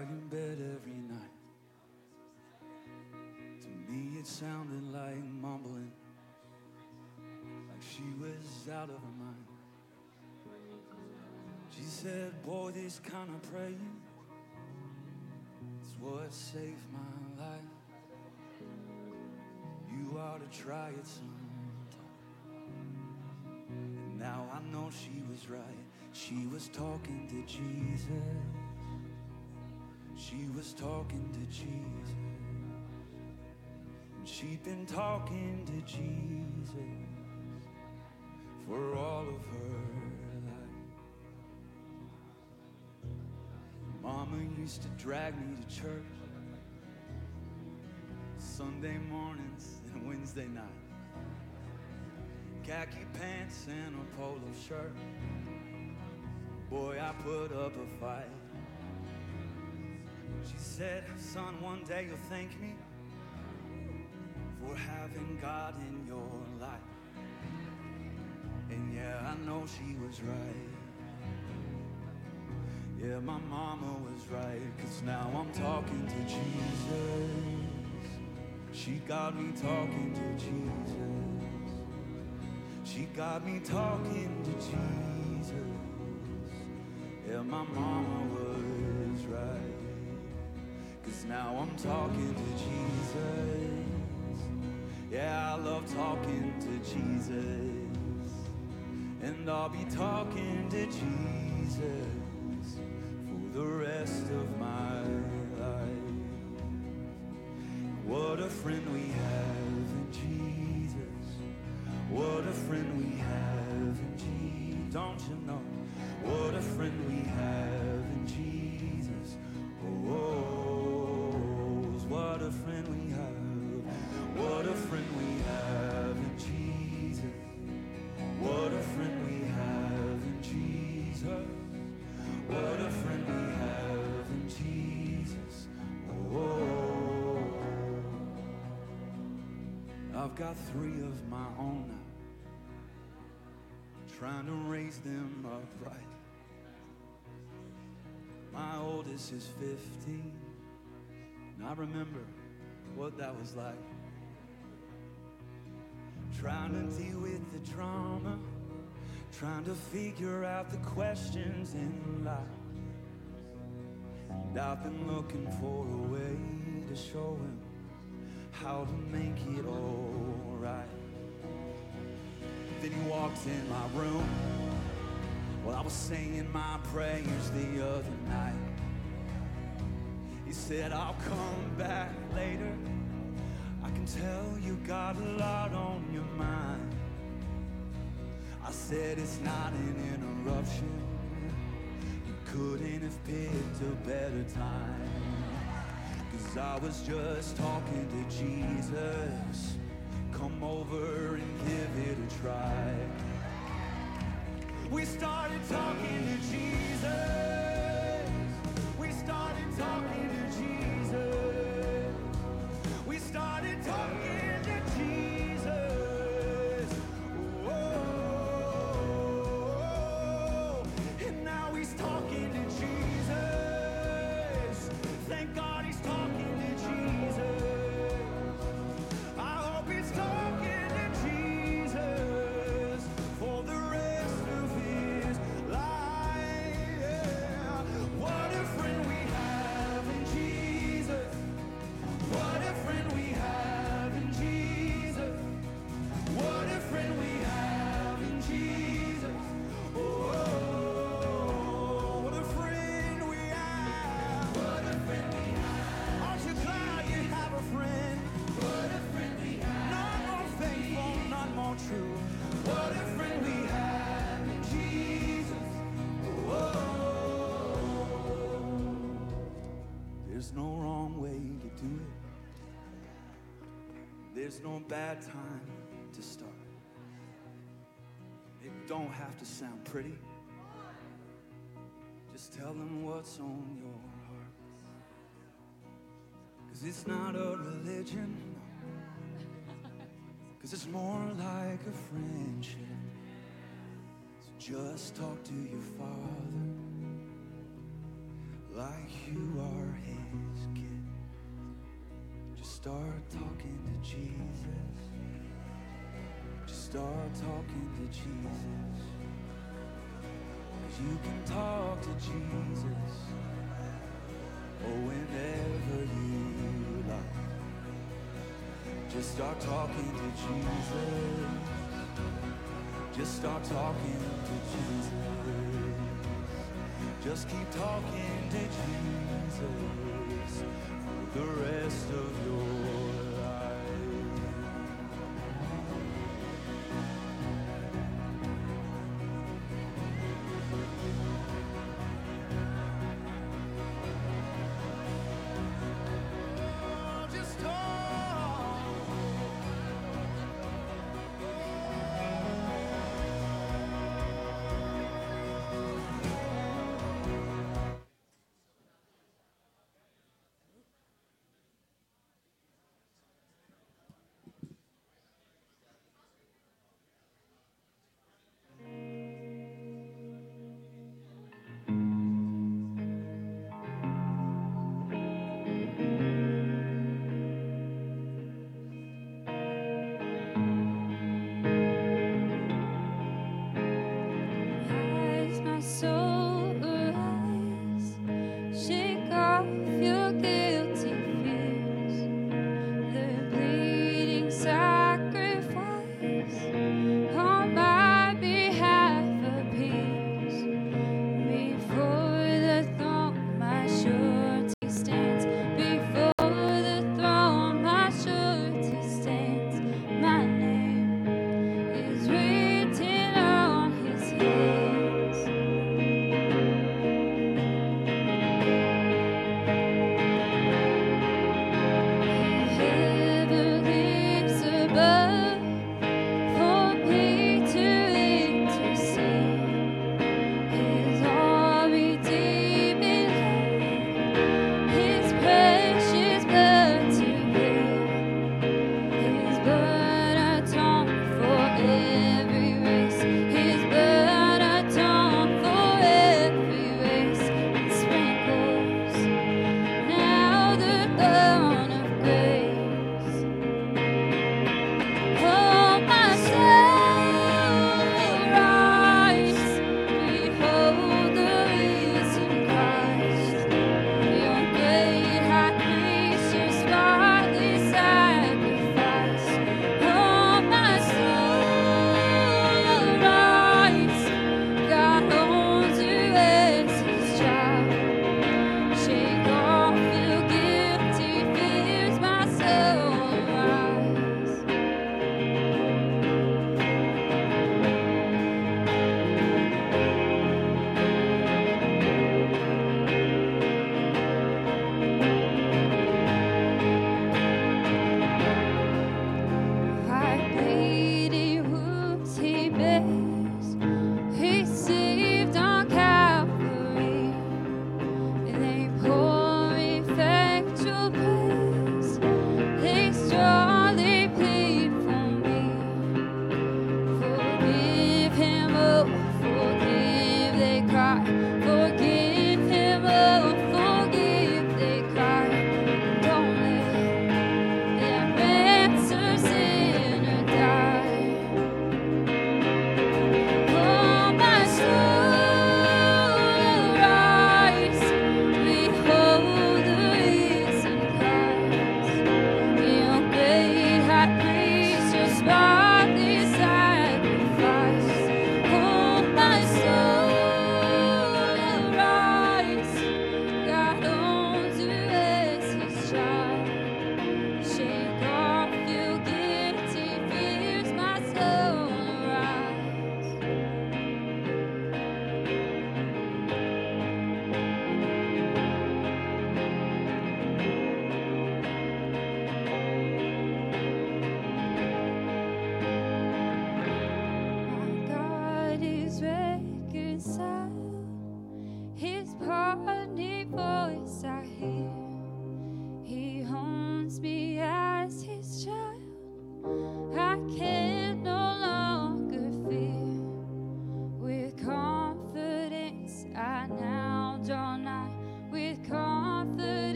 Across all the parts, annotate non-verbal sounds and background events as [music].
your bed every night. To me, it sounded like mumbling, like she was out of her mind. She said, Boy, this kind of praying is what saved my life. You ought to try it sometime. And now I know she was right. She was talking to Jesus. She was talking to Jesus. And she'd been talking to Jesus for all of her life. Mama used to drag me to church Sunday mornings and Wednesday nights khaki pants and a polo shirt. Boy, I put up a fight. She said, Son, one day you'll thank me for having God in your life. And yeah, I know she was right. Yeah, my mama was right, cause now I'm talking to Jesus. She got me talking to Jesus. She got me talking to Jesus. Yeah, my mama now I'm talking to Jesus. Yeah, I love talking to Jesus. And I'll be talking to Jesus for the rest of my life. What a friend we have got three of my own now. Trying to raise them upright. My oldest is 15. And I remember what that was like. Trying to deal with the trauma. Trying to figure out the questions in life. And I've been looking for a way to show him how to make it all right. Then he walked in my room while I was saying my prayers the other night. He said, I'll come back later. I can tell you got a lot on your mind. I said, it's not an interruption. You couldn't have picked a better time. I was just talking to Jesus. come over and give it a try. We started talking to Jesus. We started talking to Jesus. We started talking bad time to start. It don't have to sound pretty. Just tell them what's on your heart. Cause it's not a religion. [laughs] Cause it's more like a friendship. So just talk to your father like you are his kid. Start talking to Jesus. Just start talking to Jesus. Cause you can talk to Jesus. Oh, whenever you like. Just start talking to Jesus. Just start talking to Jesus. Just keep talking to Jesus the rest of your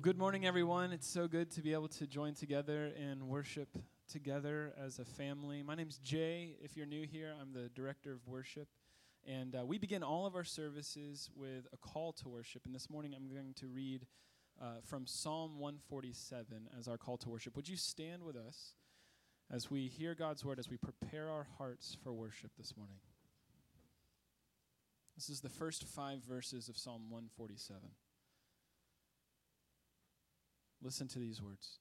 Well, good morning, everyone. It's so good to be able to join together and worship together as a family. My name's Jay. If you're new here, I'm the director of worship. And uh, we begin all of our services with a call to worship. And this morning, I'm going to read uh, from Psalm 147 as our call to worship. Would you stand with us as we hear God's word, as we prepare our hearts for worship this morning? This is the first five verses of Psalm 147. Listen to these words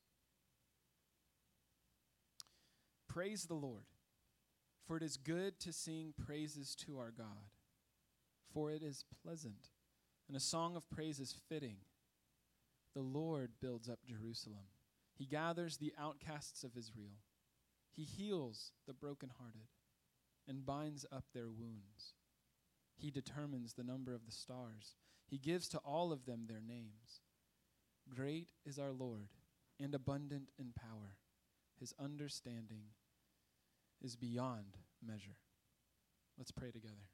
Praise the Lord, for it is good to sing praises to our God, for it is pleasant, and a song of praise is fitting. The Lord builds up Jerusalem, He gathers the outcasts of Israel, He heals the brokenhearted and binds up their wounds. He determines the number of the stars. He gives to all of them their names. Great is our Lord and abundant in power. His understanding is beyond measure. Let's pray together.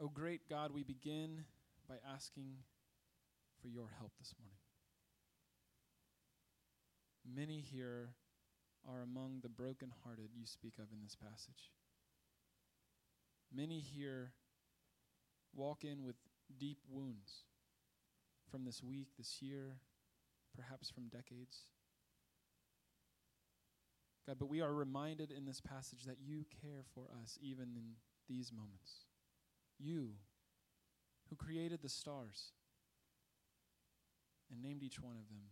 O oh, great God, we begin by asking for your help this morning. Many here are among the brokenhearted you speak of in this passage. Many here walk in with deep wounds from this week, this year, perhaps from decades. God, but we are reminded in this passage that you care for us even in these moments. You, who created the stars and named each one of them.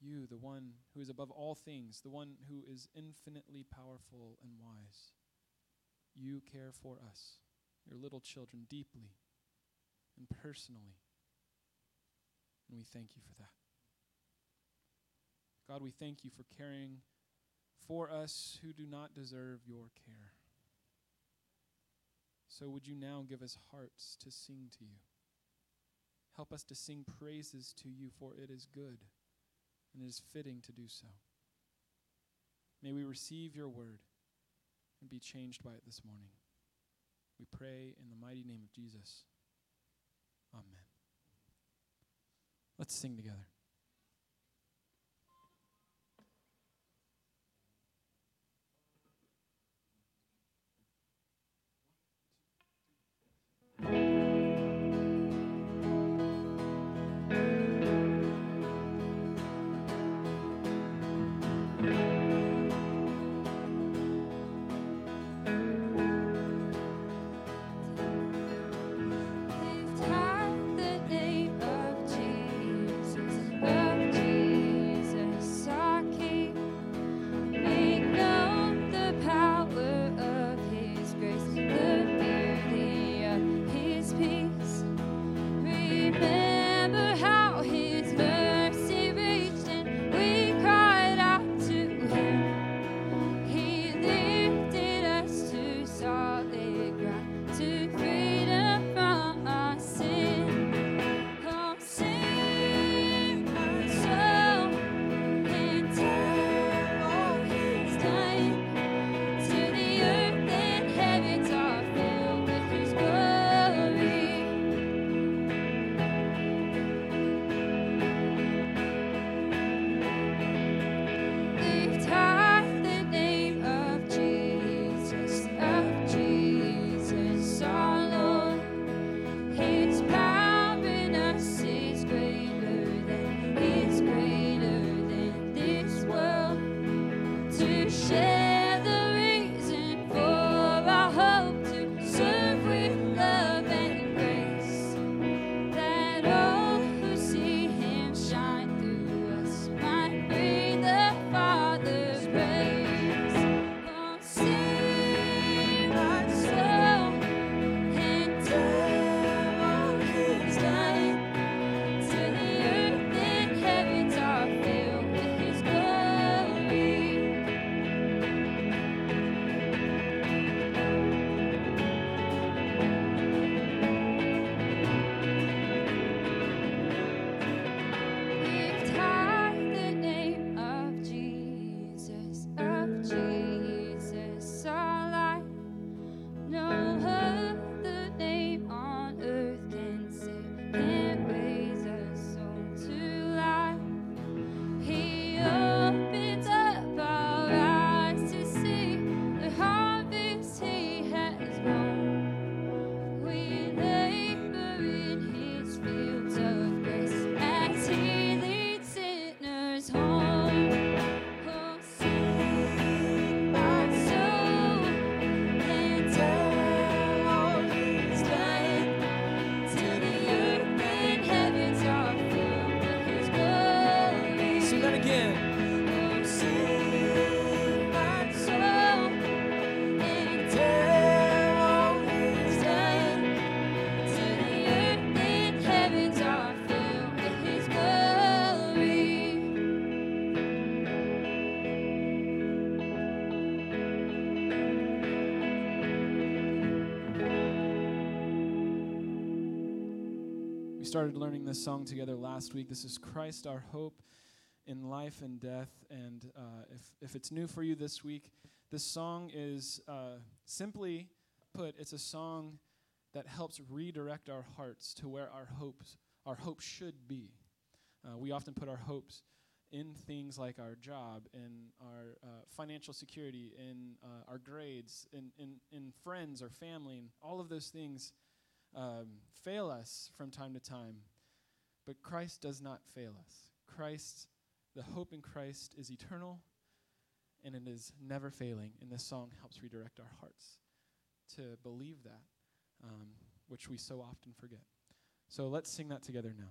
You, the one who is above all things, the one who is infinitely powerful and wise. You care for us, your little children, deeply and personally. And we thank you for that. God, we thank you for caring for us who do not deserve your care. So would you now give us hearts to sing to you? Help us to sing praises to you, for it is good and it is fitting to do so. May we receive your word and be changed by it this morning. We pray in the mighty name of Jesus. Amen. Let's sing together. started learning this song together last week. This is Christ, our hope in life and death. And uh, if, if it's new for you this week, this song is uh, simply put, it's a song that helps redirect our hearts to where our hopes, our hope should be. Uh, we often put our hopes in things like our job, in our uh, financial security, in uh, our grades, in, in, in friends or family, and all of those things um, fail us from time to time. But Christ does not fail us. Christ, the hope in Christ is eternal and it is never failing. And this song helps redirect our hearts to believe that, um, which we so often forget. So let's sing that together now.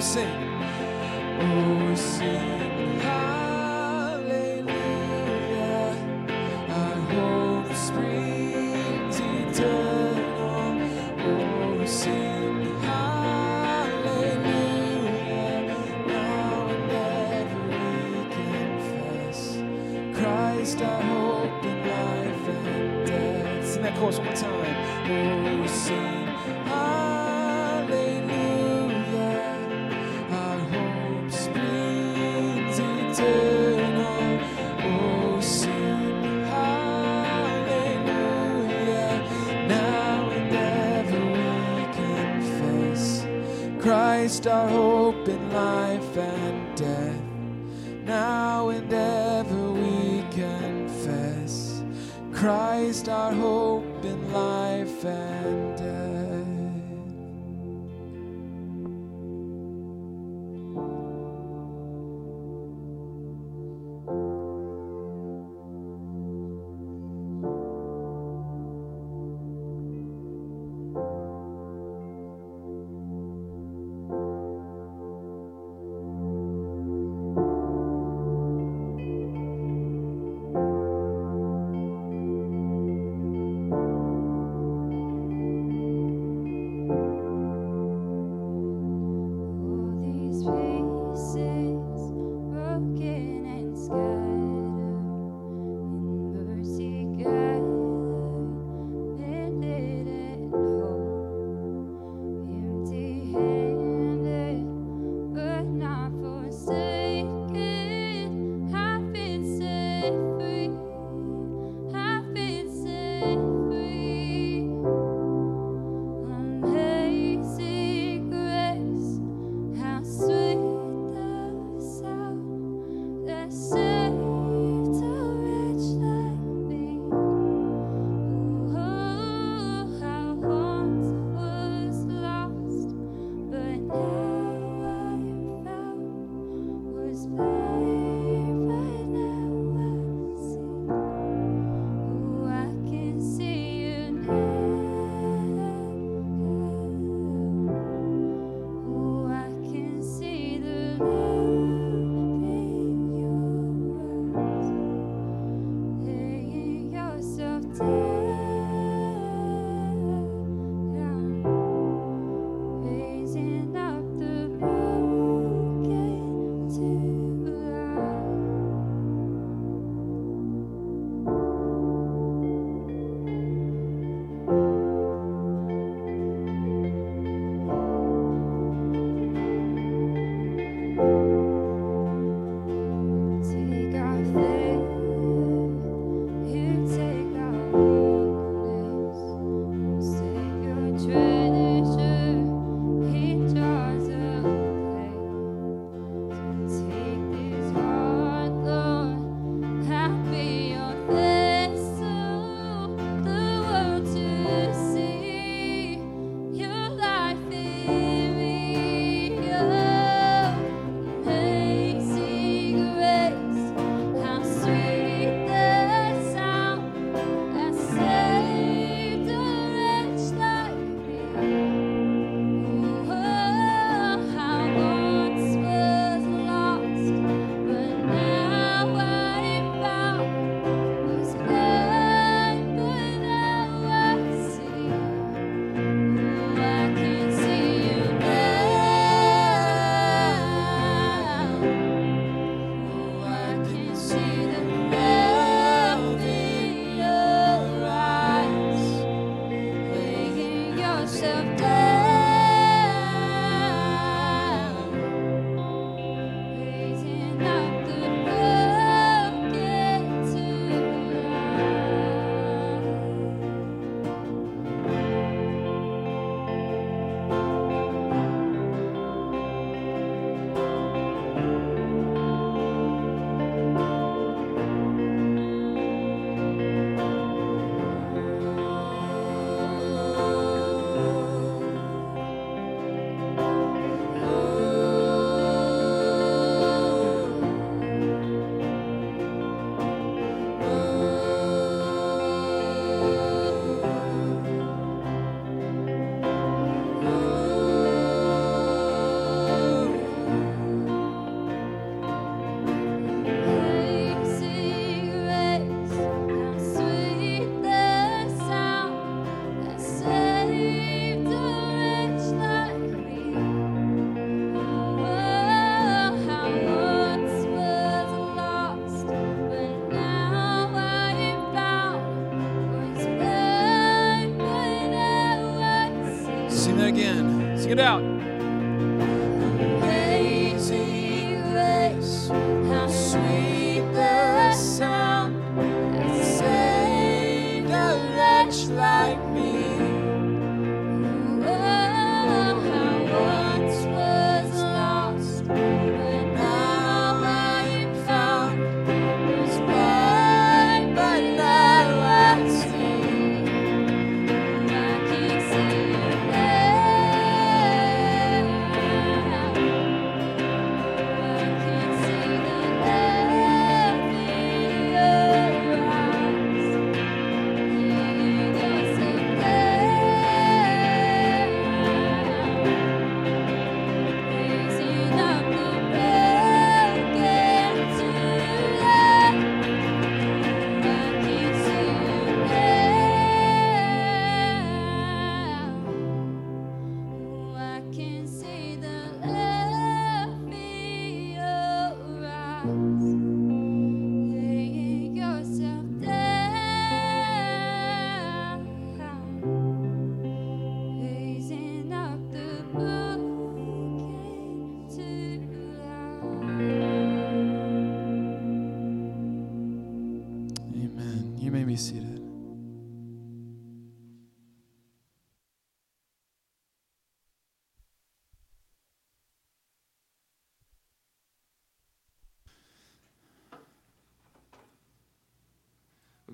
Sing. our hope in life.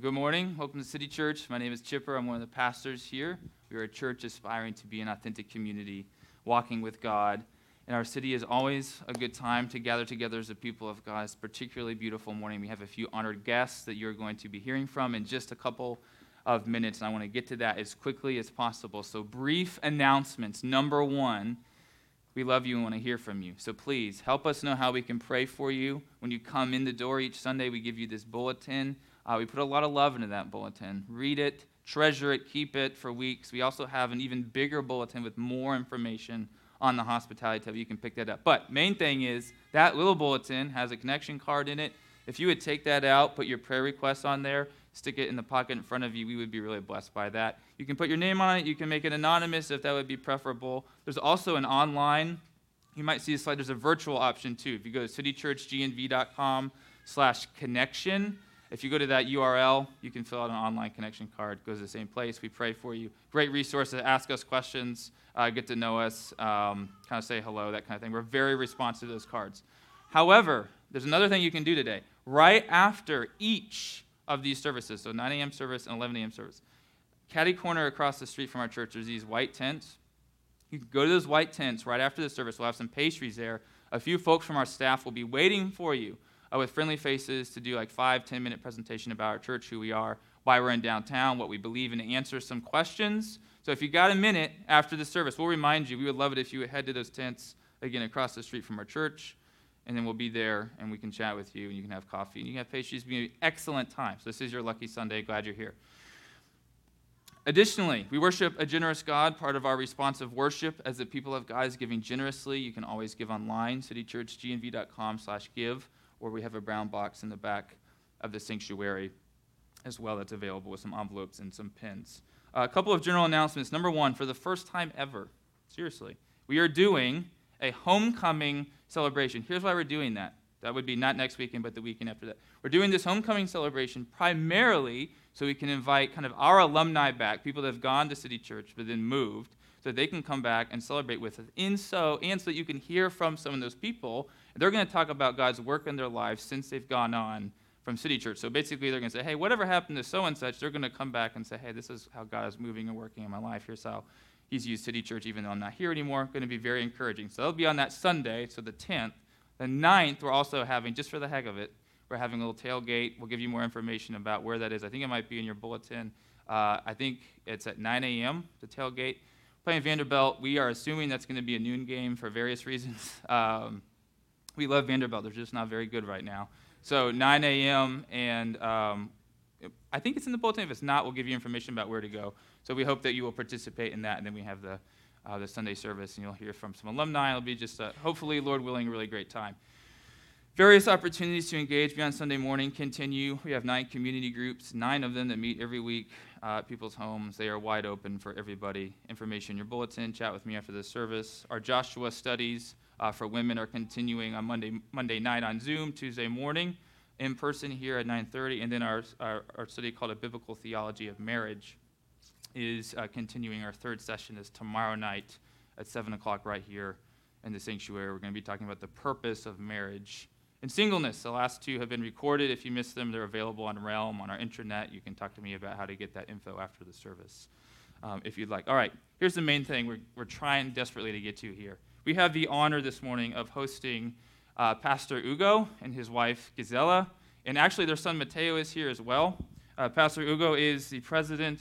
Good morning. Welcome to City Church. My name is Chipper. I'm one of the pastors here. We are a church aspiring to be an authentic community, walking with God. And our city is always a good time to gather together as a people of God. It's a particularly beautiful morning. We have a few honored guests that you're going to be hearing from in just a couple of minutes, and I want to get to that as quickly as possible. So, brief announcements. Number one, we love you and want to hear from you. So please help us know how we can pray for you. When you come in the door each Sunday, we give you this bulletin. Uh, we put a lot of love into that bulletin. Read it, treasure it, keep it for weeks. We also have an even bigger bulletin with more information on the hospitality tab. You can pick that up. But main thing is that little bulletin has a connection card in it. If you would take that out, put your prayer requests on there, stick it in the pocket in front of you, we would be really blessed by that. You can put your name on it. You can make it anonymous if that would be preferable. There's also an online. You might see a slide. There's a virtual option too. If you go to citychurchgnv.com slash connection, if you go to that URL, you can fill out an online connection card. It goes to the same place. We pray for you. Great resource to ask us questions, uh, get to know us, um, kind of say hello, that kind of thing. We're very responsive to those cards. However, there's another thing you can do today. Right after each of these services, so 9 a.m. service and 11 a.m. service, caddy corner across the street from our church, there's these white tents. You can go to those white tents right after the service. We'll have some pastries there. A few folks from our staff will be waiting for you uh, with friendly faces to do like five, 10 minute presentation about our church, who we are, why we're in downtown, what we believe, and answer some questions. So if you got a minute after the service, we'll remind you. We would love it if you would head to those tents again across the street from our church, and then we'll be there and we can chat with you and you can have coffee and you can have pastries. It'll be an excellent time. So this is your lucky Sunday. Glad you're here. Additionally, we worship a generous God. Part of our responsive worship as the people of God is giving generously. You can always give online, citychurchgnv.com slash give, or we have a brown box in the back of the sanctuary as well that's available with some envelopes and some pins. Uh, a couple of general announcements. Number one, for the first time ever, seriously, we are doing a homecoming celebration. Here's why we're doing that. That would be not next weekend, but the weekend after that. We're doing this homecoming celebration primarily so we can invite kind of our alumni back, people that have gone to City Church but then moved, so they can come back and celebrate with us. In so, and so that you can hear from some of those people. They're going to talk about God's work in their lives since they've gone on from City Church. So basically, they're going to say, hey, whatever happened to so and such, they're going to come back and say, hey, this is how God is moving and working in my life. Here's how He's used City Church, even though I'm not here anymore. Going to be very encouraging. So they'll be on that Sunday, so the 10th. The 9th, we're also having, just for the heck of it, we're having a little tailgate. We'll give you more information about where that is. I think it might be in your bulletin. Uh, I think it's at 9 a.m., the tailgate. Playing Vanderbilt, we are assuming that's going to be a noon game for various reasons. [laughs] Um, we love Vanderbilt. They're just not very good right now. So 9 a.m. and um, I think it's in the bulletin. If it's not, we'll give you information about where to go. So we hope that you will participate in that, and then we have the uh, the Sunday service, and you'll hear from some alumni. It'll be just, a, hopefully, Lord willing, a really great time. Various opportunities to engage beyond Sunday morning continue. We have nine community groups, nine of them that meet every week uh, at people's homes. They are wide open for everybody. Information in your bulletin. Chat with me after the service. Our Joshua studies uh, for women are continuing on Monday Monday night on Zoom, Tuesday morning in person here at 9:30, and then our, our, our study called a biblical theology of marriage is uh, continuing. Our third session is tomorrow night at 7 o'clock right here in the sanctuary. We're going to be talking about the purpose of marriage and singleness. The last two have been recorded. If you missed them, they're available on Realm, on our intranet. You can talk to me about how to get that info after the service um, if you'd like. All right, here's the main thing we're, we're trying desperately to get to here. We have the honor this morning of hosting uh, Pastor Ugo and his wife Gisela, and actually their son Mateo is here as well. Uh, Pastor Ugo is the president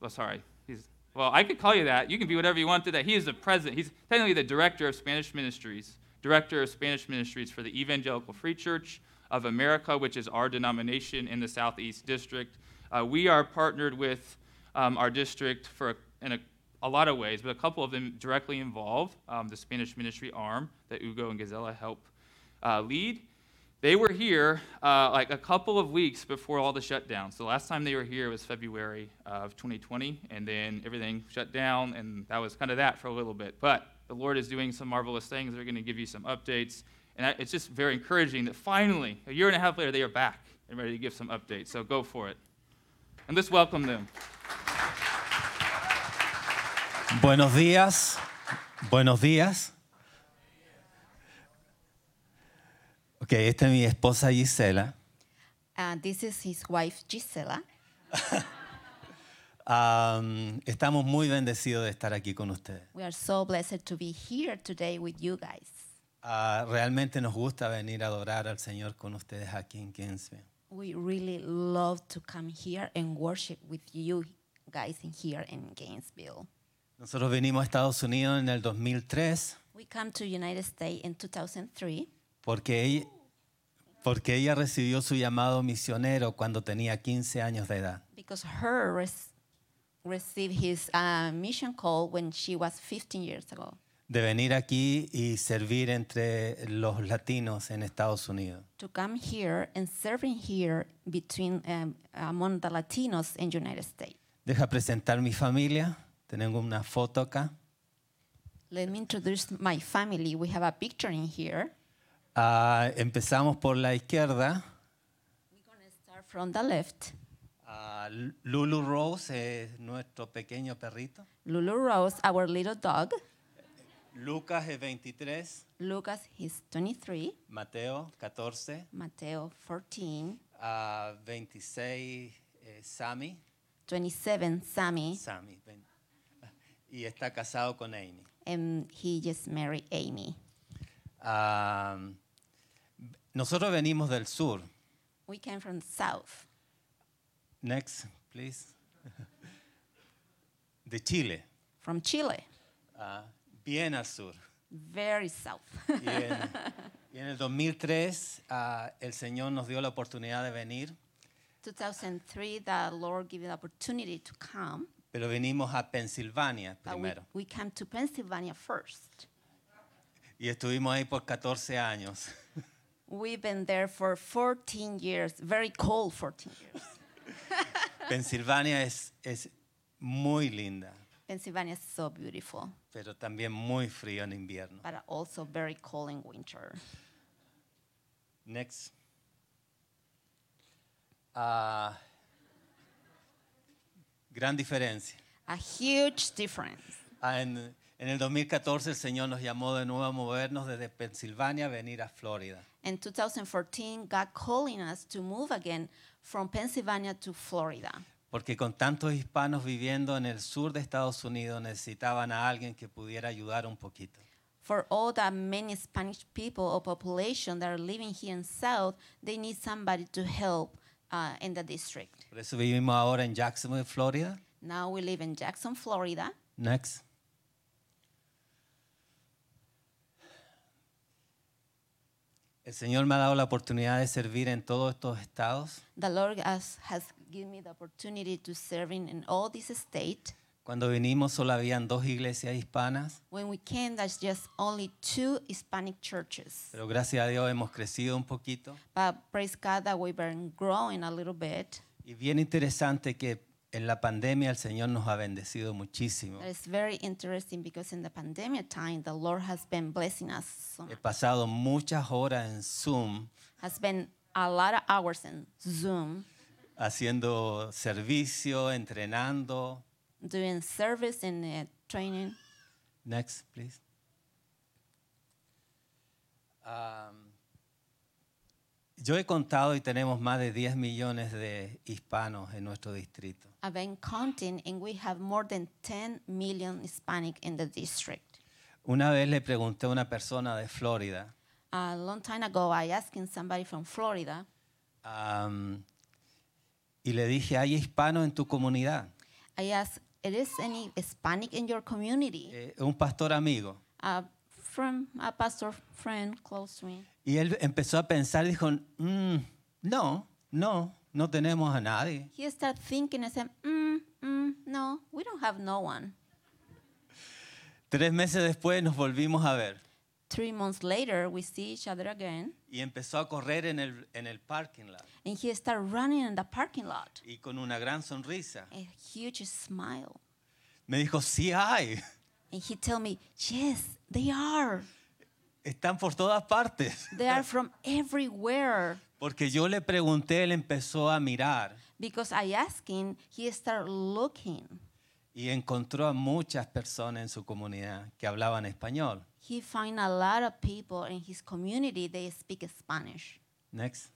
well, sorry. He's, well, I could call you that. You can be whatever you want today. He is the president. He's technically the director of Spanish ministries, director of Spanish ministries for the Evangelical Free Church of America, which is our denomination in the Southeast District. Uh, we are partnered with um, our district for in a, a, lot of ways, but a couple of them directly involve um, the Spanish ministry arm that Ugo and Gisela help uh, lead. They were here uh, like a couple of weeks before all the shutdowns. The last time they were here was February of 2020, and then everything shut down, and that was kind of that for a little bit. But the Lord is doing some marvelous things. They're going to give you some updates, and it's just very encouraging that finally, a year and a half later, they are back and ready to give some updates. So go for it, and let's welcome them. Buenos días. Buenos días. Ok, esta es mi esposa Gisela. Uh, this is his wife Gisela. Am, [laughs] estamos muy bendecidos de estar aquí con ustedes. We are so blessed to be here today with you guys. Ah, realmente nos gusta venir a adorar al Señor con ustedes aquí en Kingsville. We really love to come here and worship with you guys in here in Gainesville. Nosotros vinimos a Estados Unidos en el 2003 We come to United States in 2003 porque ella, porque ella recibió su llamado misionero cuando tenía 15 años de edad. because her res- received his uh, mission call when she was 15 years ago De venir aquí y servir entre los latinos en Estados Unidos. to come here and serving here between um, among the Latinos in United States. Deja presentar mi familia. Tenemos una foto acá. Let me introduce my family. We have a picture in here. Ah, empezamos por la izquierda. We're going to start from the left. Ah, Lulu Rose es nuestro pequeño perrito. Lulu Rose, our little dog. Lucas es 23. Lucas, he's 23. Mateo 14. Mateo, 14. ah, 26 eh, Sammy. 27, Sammy. Sammy. ven- Y está casado con Amy. And he just married Amy. Nosotros venimos del sur. We came from the south, Next, please. De Chile. from Chile, Ah, bien al sur. very south. Y en, [laughs] y en el 2003 ah, el Señor nos dio la oportunidad de venir, 2003, the Lord gave the opportunity to come. Pero venimos a Pensilvania But we, primero. we came to Pennsylvania first. Y estuvimos ahí por 14 años. [laughs] We've been there for 14 years, very cold 14 years. [laughs] Pensilvania es, es muy linda, Pennsylvania is so beautiful, pero también muy frío en invierno. but also very cold in winter. Next. Ah, gran diferencia. A huge difference. Ah, en, en el 2014 el Señor nos llamó de nuevo a movernos desde Pensilvania a venir a Florida. In 2014, God calling us to move again from Pennsylvania to Florida. Porque con tantos hispanos viviendo en el sur de Estados Unidos necesitaban a alguien que pudiera ayudar un poquito. For all the many Spanish people or population that are living here in South, they need somebody to help uh, in the district. Vivimos ahora en Jacksonville, Florida. Now we live in Jackson, Florida. Next. El Señor me ha dado la oportunidad de servir en todos estos estados. The Lord has, has given me the opportunity to serve in, in all these state. Cuando vinimos solo habían dos iglesias hispanas, When we came, there's just only two Hispanic churches. pero gracias a Dios hemos crecido un poquito. But praise God that we've been growing a little bit. Y bien interesante que en la pandemia el Señor nos ha bendecido muchísimo. Is very interesting because in the pandemic time, the Lord has been blessing us. So He pasado muchas horas en Zoom has been a lot of hours in Zoom haciendo servicio, entrenando. Doing service and uh, training. Next, please. Um, yo he contado y tenemos más de 10 millones de hispanos en nuestro distrito. I've been counting, and we have more than 10 million Hispanic in the district. Una vez le pregunté a una persona de Florida A long time ago, I asked somebody from Florida, um, y le dije, ¿hay hispanos en tu comunidad? I asked, "Is any Hispanic in your community?" Eh, un pastor amigo. Uh, from a pastor friend close to me. Y él empezó a pensar dijo, "Mm, no, no, no tenemos a nadie. He started thinking and said, mm, mm, "No, we don't have no one." Tres meses después nos volvimos a ver. Three months later, we see each other again, y empezó a correr en el, en el parking lot and he started running in the parking lot. y con una gran sonrisa. A huge smile. Me dijo, sí hay, And he told me, Yes, they are. están por todas partes. They are from everywhere. Porque yo le pregunté, él empezó a mirar Because I asked him, he started looking. Y encontró a muchas personas en su comunidad que hablaban español. He find a lot of people in his community, they speak Spanish. Next.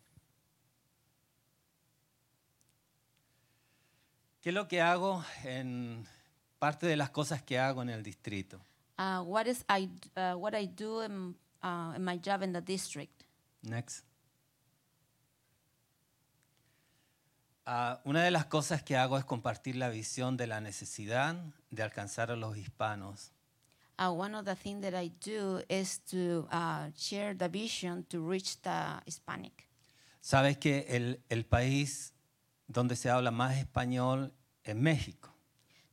¿Qué es lo que hago en parte de las cosas que hago en el distrito? Uh, what is I uh, what I do in, uh, in my job in the district? Next. Ah, una de las cosas que hago es compartir la visión de la necesidad de alcanzar a los hispanos Uh, one of the things that I do is to uh, share the vision to reach the Hispanic. Sabes que el, el país donde se habla más español es México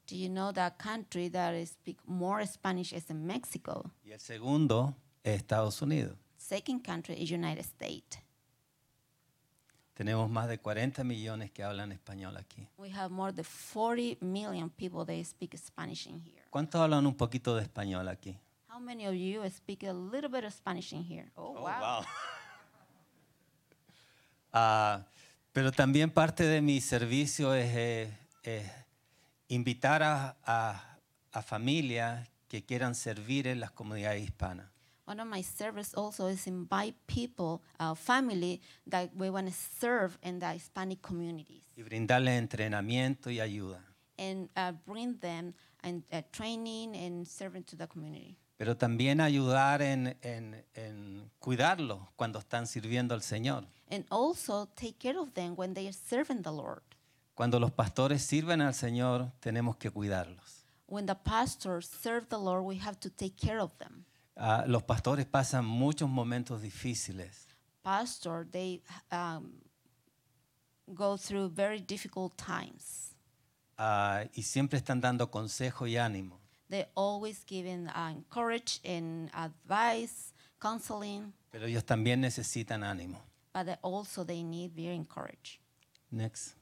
Do you know the country that speak more Spanish is in Mexico? y el segundo es Estados Unidos. Second country is United States. Tenemos más de 40 millones que hablan español aquí. We have more than 40 million people that speak Spanish in here. ¿Cuántos hablan un poquito de español aquí? How many of you speak a little bit of Spanish in here? Oh, wow. [laughs] Ah, pero también parte de mi servicio es, eh, invitar a, a, a familias que quieran servir en las comunidades hispanas. One of my service also is invite people, uh, family that we want to serve in the Hispanic communities y brindarles entrenamiento y ayuda. and uh, bring them and uh, training and serving to the community. Pero también ayudar en, en, en cuidarlos cuando están sirviendo al Señor. And also take care of them when they are serving the Lord. Cuando los pastores sirven al Señor, tenemos que cuidarlos. When the pastors serve the Lord, we have to take care of them. Ah, los pastores pasan muchos momentos difíciles. Pastor, they um, go through very difficult times. ah, y siempre están dando consejo y ánimo. They always giving uh, encourage and advice, counseling, Pero ellos también necesitan ánimo. but they also they need very encourage. Next.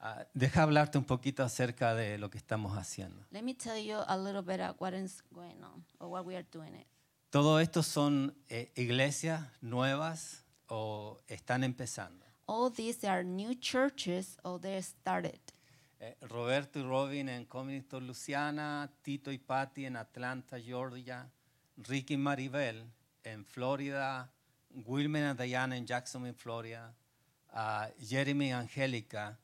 Ah, deja hablarte un poquito acerca de lo que estamos haciendo. Let me tell you a little bit of what is going on or what we are doing. It. Todo esto son eh, iglesias nuevas o están empezando. All these are new churches or they started. Eh, Roberto y Robin en Community Luciana, Tito y Patty en Atlanta, Georgia, Ricky y Maribel en Florida, Wilmer y Diana en Jacksonville, Florida, ah, Jeremy y Angélica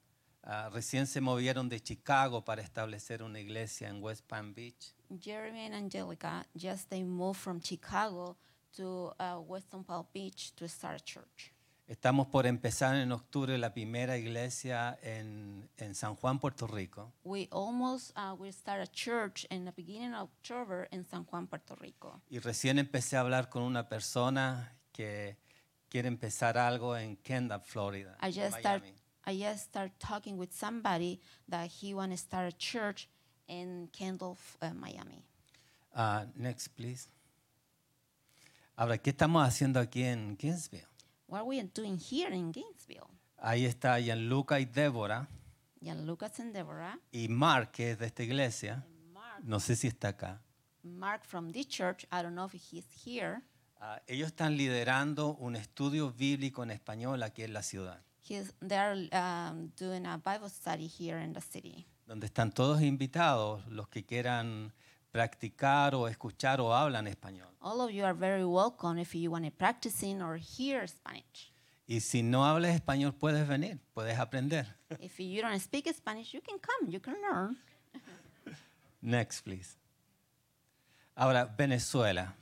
ah, recién se movieron de Chicago para establecer una iglesia en West Palm Beach. Jeremy and Angelica just they moved from Chicago to uh, Western Palm Beach to start a church. Estamos por empezar en octubre la primera iglesia en, en San Juan, Puerto Rico. We almost uh, will start a church in the beginning of October in San Juan, Puerto Rico. Y recién empecé a hablar con una persona que quiere empezar algo en Kendall, Florida. I just Miami. I just start talking with somebody that he want to start a church in Kendall, uh, Miami. Ah, next, please. Ahora, ¿qué estamos haciendo aquí en Gainesville? What are we doing here in Gainesville? Ahí está Gianluca y Débora Jan Lucas and Deborah, y Mark, que es de esta iglesia. Mark, No sé si está acá. Mark from this church. I don't know if he's here. Ah, ellos están liderando un estudio bíblico en español aquí en la ciudad, He's they're um, doing a Bible study here in the city. donde están todos invitados los que quieran practicar o escuchar o hablan español. All of you are very welcome if you want to practicing or hear Spanish. Y si no hablas español, puedes venir, puedes aprender. if you don't speak Spanish, you can come, you can learn. Next, please. Ahora, Venezuela.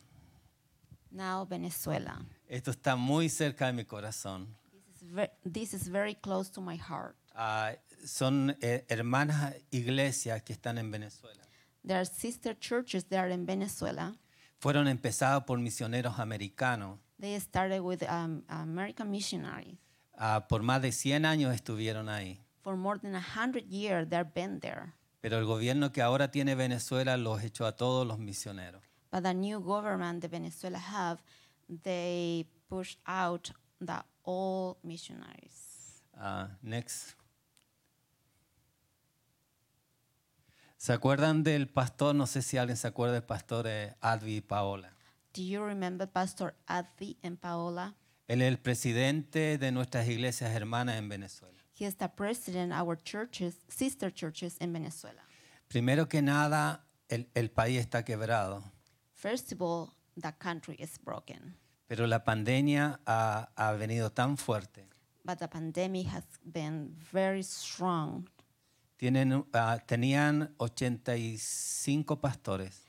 Now Venezuela. Esto está muy cerca de mi corazón. This is, very close to my heart. Ah, son eh, hermanas iglesias que están en Venezuela. There are sister churches that are in Venezuela. Fueron empezadas por misioneros americanos. They started with um, American missionaries. Ah, por más de 100 años estuvieron ahí. For more than a hundred years, they've been there. Pero el gobierno que ahora tiene Venezuela los echó a todos los misioneros. But the new government that Venezuela have, they pushed out the old missionaries. Ah, next. ¿Se acuerdan del pastor? No sé si alguien se acuerda del pastor eh, Advi Paola. Do you remember Pastor Advi and Paola? Él es el presidente de nuestras iglesias hermanas en Venezuela. He is the president of our churches, sister churches in Venezuela. Primero que nada, el, el país está quebrado, First of all, the country is broken, pero la pandemia ha, ha venido tan fuerte. but the pandemic has been very strong. Tienen, ah, tenían 85 pastores.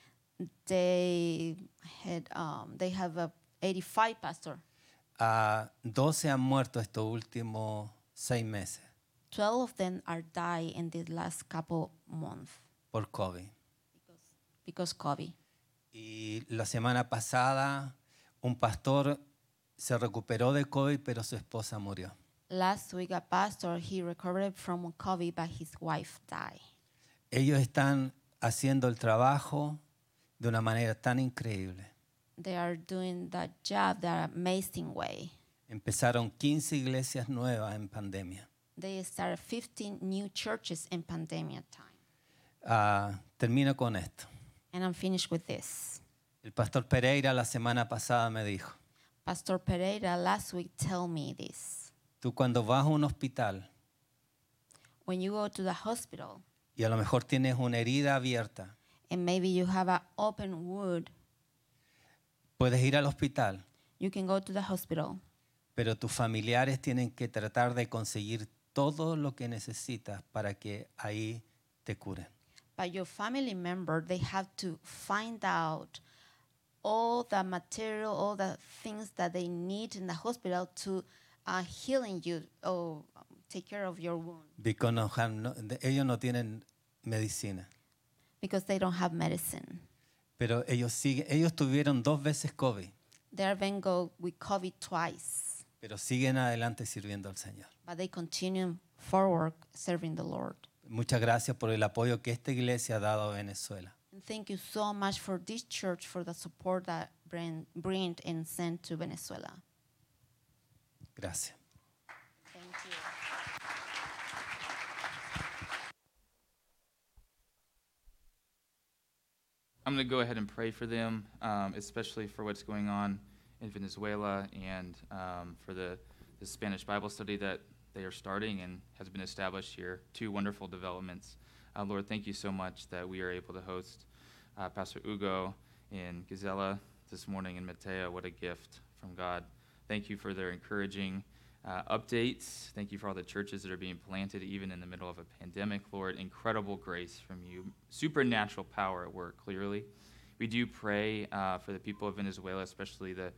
They had, um, they have a 85 pastor. Ah, 12 han muerto estos últimos seis meses 12 of them are die in the last couple months por COVID. because COVID. Y la semana pasada un pastor se recuperó de COVID, pero su esposa murió. Last week, a pastor he recovered from COVID, but his wife died. Ellos están haciendo el trabajo de una manera tan increíble. They are doing that job that amazing way. Empezaron 15 iglesias nuevas en pandemia. They started 15 new churches in pandemic time. Ah, termino con esto. And I'm finished with this. El pastor Pereira la semana pasada me dijo, Pastor Pereira last week tell me this. tú cuando vas a un hospital When you go to the hospital y a lo mejor tienes una herida abierta, and maybe you have an open wound, puedes ir al hospital, you can go to the hospital, pero tus familiares tienen que tratar de conseguir todo lo que necesitas para que ahí te curen. but your family member they have to find out all the material, all the things that they need in the hospital to uh, healing you or take care of your wound Because no have- no- ellos no tienen medicina, because they don't have medicine. pero ellos siguen, ellos tuvieron dos veces COVID, They have been go with COVID twice, pero siguen adelante sirviendo al Señor. but they continue forward serving the Lord. Muchas gracias por el apoyo que esta iglesia ha dado a Venezuela. And thank you so much for this church for the support that bring, bring and send to Venezuela. Gracias. Thank you. I'm going to go ahead and pray for them, um, especially for what's going on in Venezuela and um, for the, the Spanish Bible study that they are starting and has been established here. Two wonderful developments. Uh, Lord, thank you so much that we are able to host uh, Pastor Ugo in Gisela this morning in Mateo. What a gift from God. Thank you for their encouraging uh, updates. Thank you for all the churches that are being planted, even in the middle of a pandemic, Lord. Incredible grace from you, supernatural power at work, clearly. We do pray uh, for the people of Venezuela, especially the,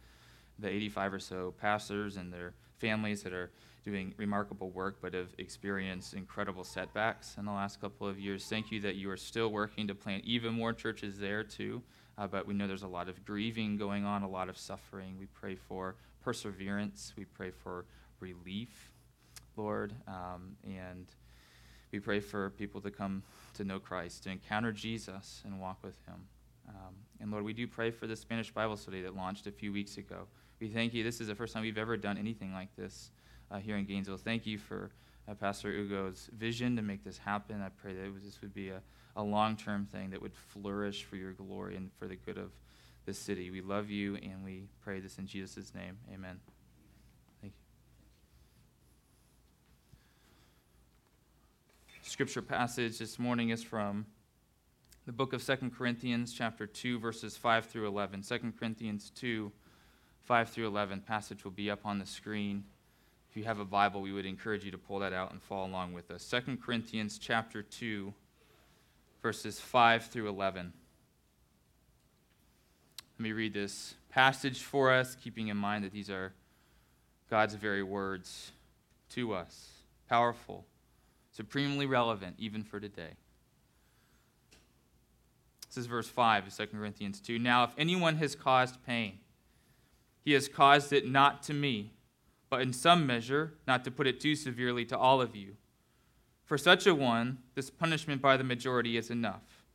the 85 or so pastors and their families that are doing remarkable work but have experienced incredible setbacks in the last couple of years. Thank you that you are still working to plant even more churches there, too. Uh, but we know there's a lot of grieving going on, a lot of suffering. We pray for perseverance. We pray for relief, Lord. Um, and we pray for people to come to know Christ, to encounter Jesus and walk with him. Um, and Lord, we do pray for the Spanish Bible study that launched a few weeks ago. We thank you. This is the first time we've ever done anything like this uh, here in Gainesville. Thank you for uh, Pastor Ugo's vision to make this happen. I pray that this would be a, a long term thing that would flourish for your glory and for the good of the city. We love you and we pray this in Jesus' name. Amen. Thank you. Scripture passage this morning is from the book of Second Corinthians, chapter 2, verses 5 through 11. 2 Corinthians 2, 5 through 11. Passage will be up on the screen. If you have a Bible, we would encourage you to pull that out and follow along with us. 2 Corinthians, chapter 2, verses 5 through 11. Let me read this passage for us, keeping in mind that these are God's very words to us. Powerful, supremely relevant, even for today. This is verse 5 of 2 Corinthians 2. Now, if anyone has caused pain, he has caused it not to me, but in some measure, not to put it too severely, to all of you. For such a one, this punishment by the majority is enough.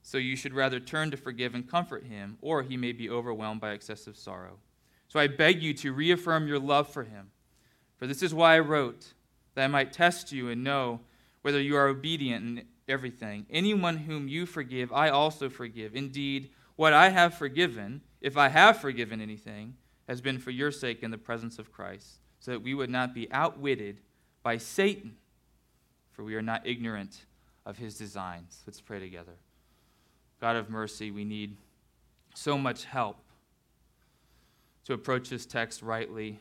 So you should rather turn to forgive and comfort him, or he may be overwhelmed by excessive sorrow. So I beg you to reaffirm your love for him. For this is why I wrote, that I might test you and know whether you are obedient in everything. Anyone whom you forgive, I also forgive. Indeed, what I have forgiven, if I have forgiven anything, has been for your sake in the presence of Christ, so that we would not be outwitted by Satan, for we are not ignorant of his designs. Let's pray together. God of mercy, we need so much help to approach this text rightly.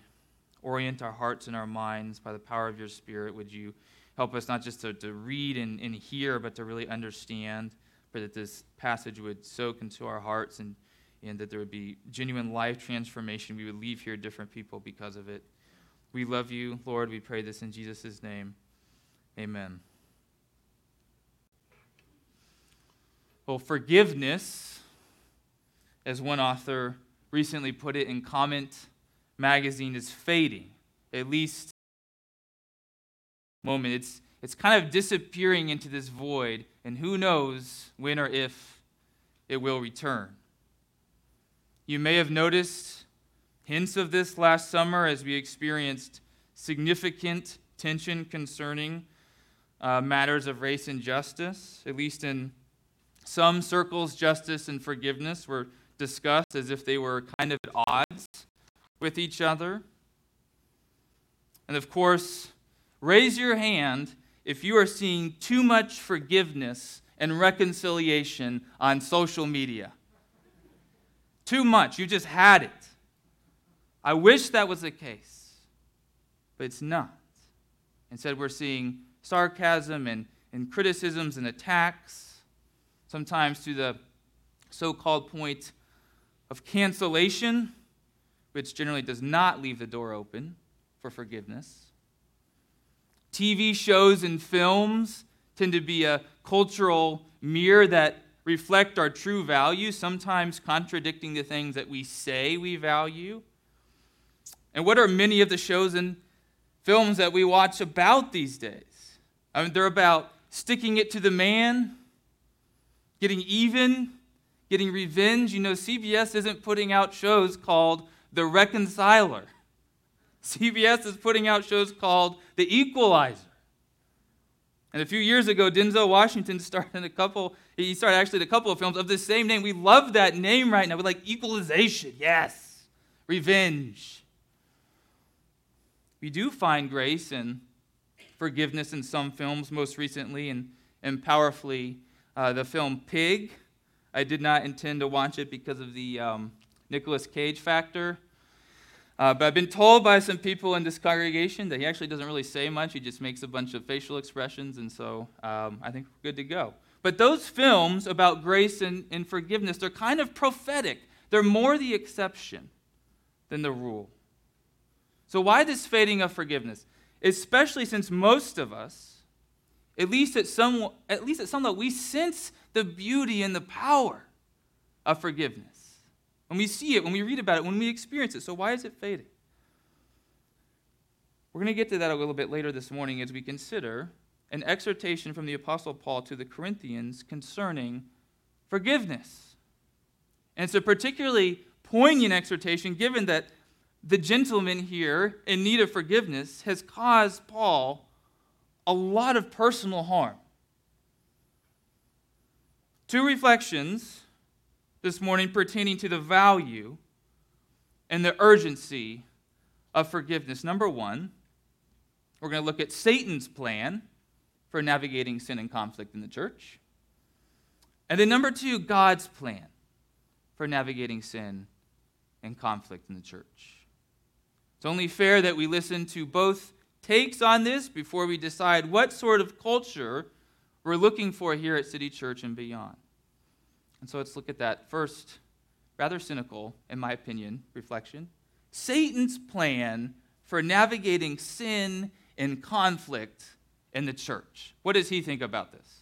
Orient our hearts and our minds by the power of your Spirit. Would you help us not just to, to read and, and hear, but to really understand? Pray that this passage would soak into our hearts and, and that there would be genuine life transformation. We would leave here different people because of it. We love you, Lord. We pray this in Jesus' name. Amen. Well, forgiveness, as one author recently put it in Comment magazine, is fading. At least moment. It's, it's kind of disappearing into this void, and who knows when or if it will return. You may have noticed hints of this last summer as we experienced significant tension concerning uh, matters of race and justice, at least in some circles, justice and forgiveness were discussed as if they were kind of at odds with each other. And of course, raise your hand if you are seeing too much forgiveness and reconciliation on social media. Too much. You just had it. I wish that was the case, but it's not. Instead, we're seeing sarcasm and, and criticisms and attacks sometimes to the so called point of cancellation, which generally does not leave the door open for forgiveness. TV shows and films tend to be a cultural mirror that reflect our true values, sometimes contradicting the things that we say we value. And what are many of the shows and films that we watch about these days? I mean, they're about sticking it to the man, getting even, getting revenge. You know, CBS isn't putting out shows called The Reconciler. [laughs] CBS is putting out shows called The Equalizer. And a few years ago, Denzel Washington [laughs] started a couple, he started actually a couple of films of the same name. We love that name right now. We like equalization, yes. Revenge. We do find grace and forgiveness in some films, most recently and, and powerfully uh, the film Pig. I did not intend to watch it because of the um, Nicolas Cage factor. Uh, but I've been told by some people in this congregation that he actually doesn't really say much. He just makes a bunch of facial expressions, and so um, I think we're good to go. But those films about grace and, and forgiveness, they're kind of prophetic. They're more the exception than the rule. So, why this fading of forgiveness? Especially since most of us at least at some, at least at some level, we sense the beauty and the power of forgiveness. When we see it, when we read about it, when we experience it. So why is it fading? We're going to get to that a little bit later this morning as we consider an exhortation from the Apostle Paul to the Corinthians concerning forgiveness. And it's a particularly poignant exhortation given that the gentleman here in need of forgiveness has caused Paul a lot of personal harm. Two reflections this morning pertaining to the value and the urgency of forgiveness. Number one, we're going to look at Satan's plan for navigating sin and conflict in the church. And then number two, God's plan for navigating sin and conflict in the church. It's only fair that we listen to both takes on this before we decide what sort of culture we're looking for here at City Church and beyond. And so let's look at that first, rather cynical, in my opinion, reflection. Satan's plan for navigating sin and conflict in the church. What does he think about this?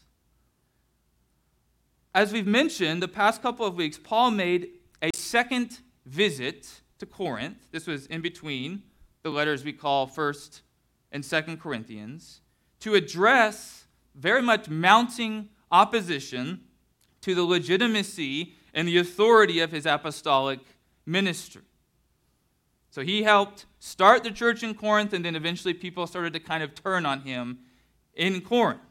As we've mentioned, the past couple of weeks, Paul made a second visit to Corinth. This was in between the letters we call 1st and Second Corinthians to address very much mounting opposition to the legitimacy and the authority of his apostolic ministry. So he helped start the church in Corinth, and then eventually people started to kind of turn on him in Corinth.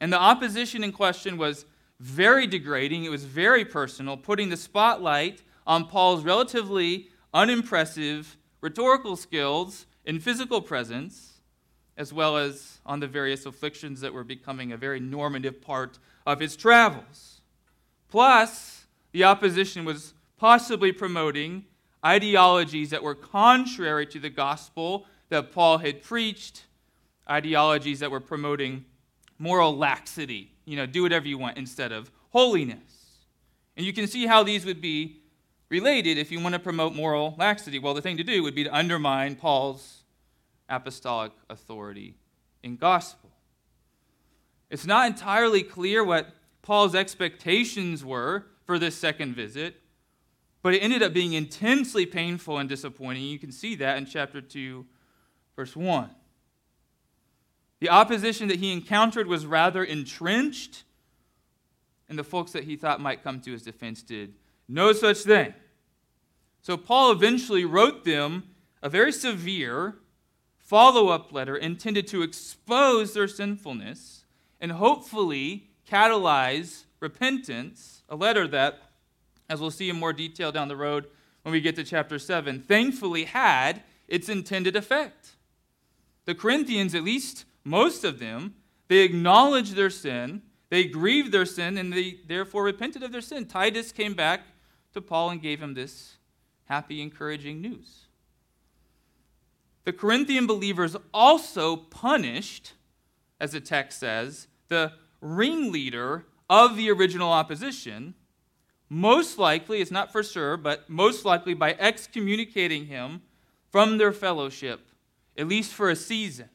And the opposition in question was very degrading, it was very personal, putting the spotlight on Paul's relatively unimpressive rhetorical skills and physical presence, as well as on the various afflictions that were becoming a very normative part of his travels. Plus, the opposition was possibly promoting ideologies that were contrary to the gospel that Paul had preached, ideologies that were promoting moral laxity, you know, do whatever you want instead of holiness. And you can see how these would be related if you want to promote moral laxity. Well, the thing to do would be to undermine Paul's apostolic authority in gospel. It's not entirely clear what Paul's expectations were for this second visit, but it ended up being intensely painful and disappointing. You can see that in chapter 2, verse 1. The opposition that he encountered was rather entrenched, and the folks that he thought might come to his defense did no such thing. So Paul eventually wrote them a very severe follow up letter intended to expose their sinfulness and hopefully catalyze repentance, a letter that as we'll see in more detail down the road when we get to chapter 7, thankfully had its intended effect. The Corinthians, at least most of them, they acknowledged their sin, they grieved their sin, and they therefore repented of their sin. Titus came back to Paul and gave him this happy, encouraging news. The Corinthian believers also punished, as the text says, the ringleader of the original opposition most likely, it's not for sure, but most likely by excommunicating him from their fellowship, at least for a season.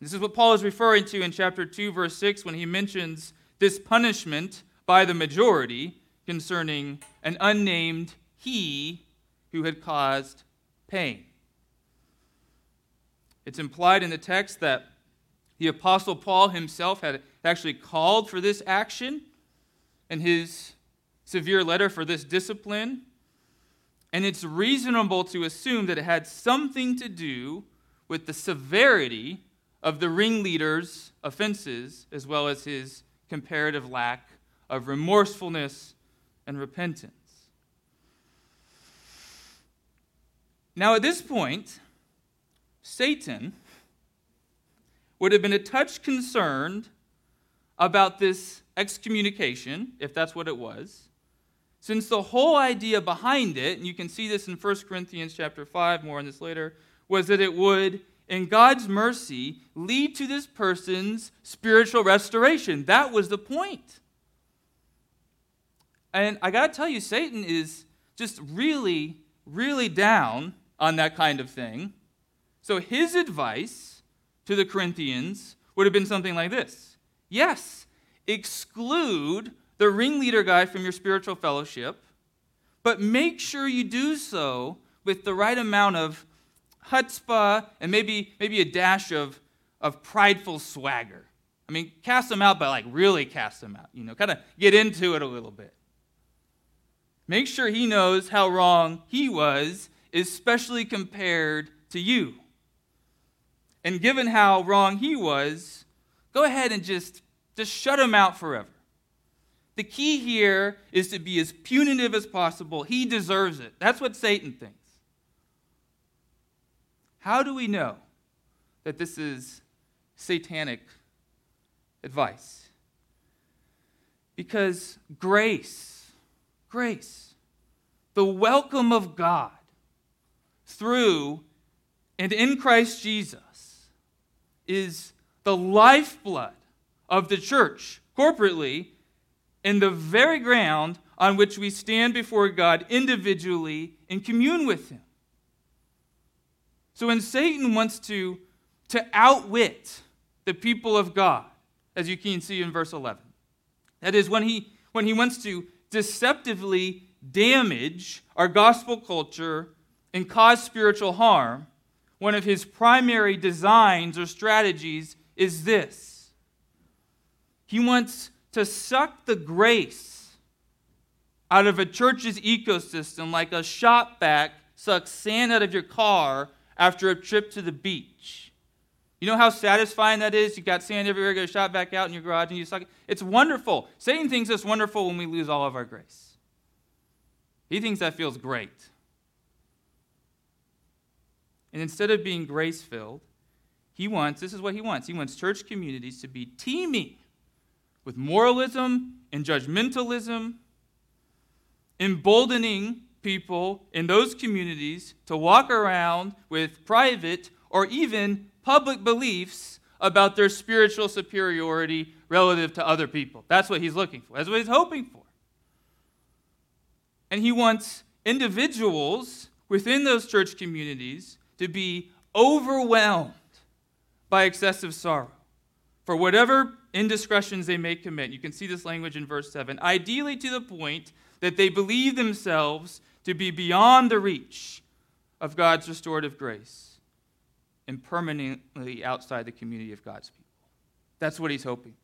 This is what Paul is referring to in chapter 2, verse 6, when he mentions this punishment by the majority concerning an unnamed he who had caused pain. It's implied in the text that the Apostle Paul himself had actually called for this action in his severe letter for this discipline, and it's reasonable to assume that it had something to do with the severity of the ringleader's offenses, as well as his comparative lack of remorsefulness and repentance. Now, at this point, Satan would have been a touch concerned about this excommunication, if that's what it was, since the whole idea behind it, and you can see this in 1 Corinthians chapter 5, more on this later, was that it would, in God's mercy, lead to this person's spiritual restoration. That was the point. And I got to tell you, Satan is just really, really down on that kind of thing. So his advice to the Corinthians would have been something like this Yes, exclude the ringleader guy from your spiritual fellowship, but make sure you do so with the right amount of chutzpah and maybe, maybe a dash of, of prideful swagger. I mean, cast them out, but like really cast them out. You know, kind of get into it a little bit. Make sure he knows how wrong he was, especially compared to you. And given how wrong he was, go ahead and just, just shut him out forever. The key here is to be as punitive as possible. He deserves it. That's what Satan thinks. How do we know that this is satanic advice? Because grace, grace, the welcome of God through and in Christ Jesus is the lifeblood of the church corporately in the very ground on which we stand before God individually and commune with Him. So when Satan wants to, to outwit the people of God, as you can see in verse 11, that is, when he, when he wants to deceptively damage our gospel culture and cause spiritual harm, one of his primary designs or strategies is this. He wants to suck the grace out of a church's ecosystem like a shop vac sucks sand out of your car after a trip to the beach. You know how satisfying that is? You got sand everywhere, a shop vac out in your garage, and you suck it. It's wonderful. Satan thinks it's wonderful when we lose all of our grace. He thinks that feels great. And instead of being grace filled, he wants this is what he wants. He wants church communities to be teeming with moralism and judgmentalism, emboldening people in those communities to walk around with private or even public beliefs about their spiritual superiority relative to other people. That's what he's looking for. That's what he's hoping for. And he wants individuals within those church communities to be overwhelmed by excessive sorrow for whatever indiscretions they may commit. You can see this language in verse 7. Ideally, to the point that they believe themselves to be beyond the reach of God's restorative grace and permanently outside the community of God's people. That's what he's hoping for.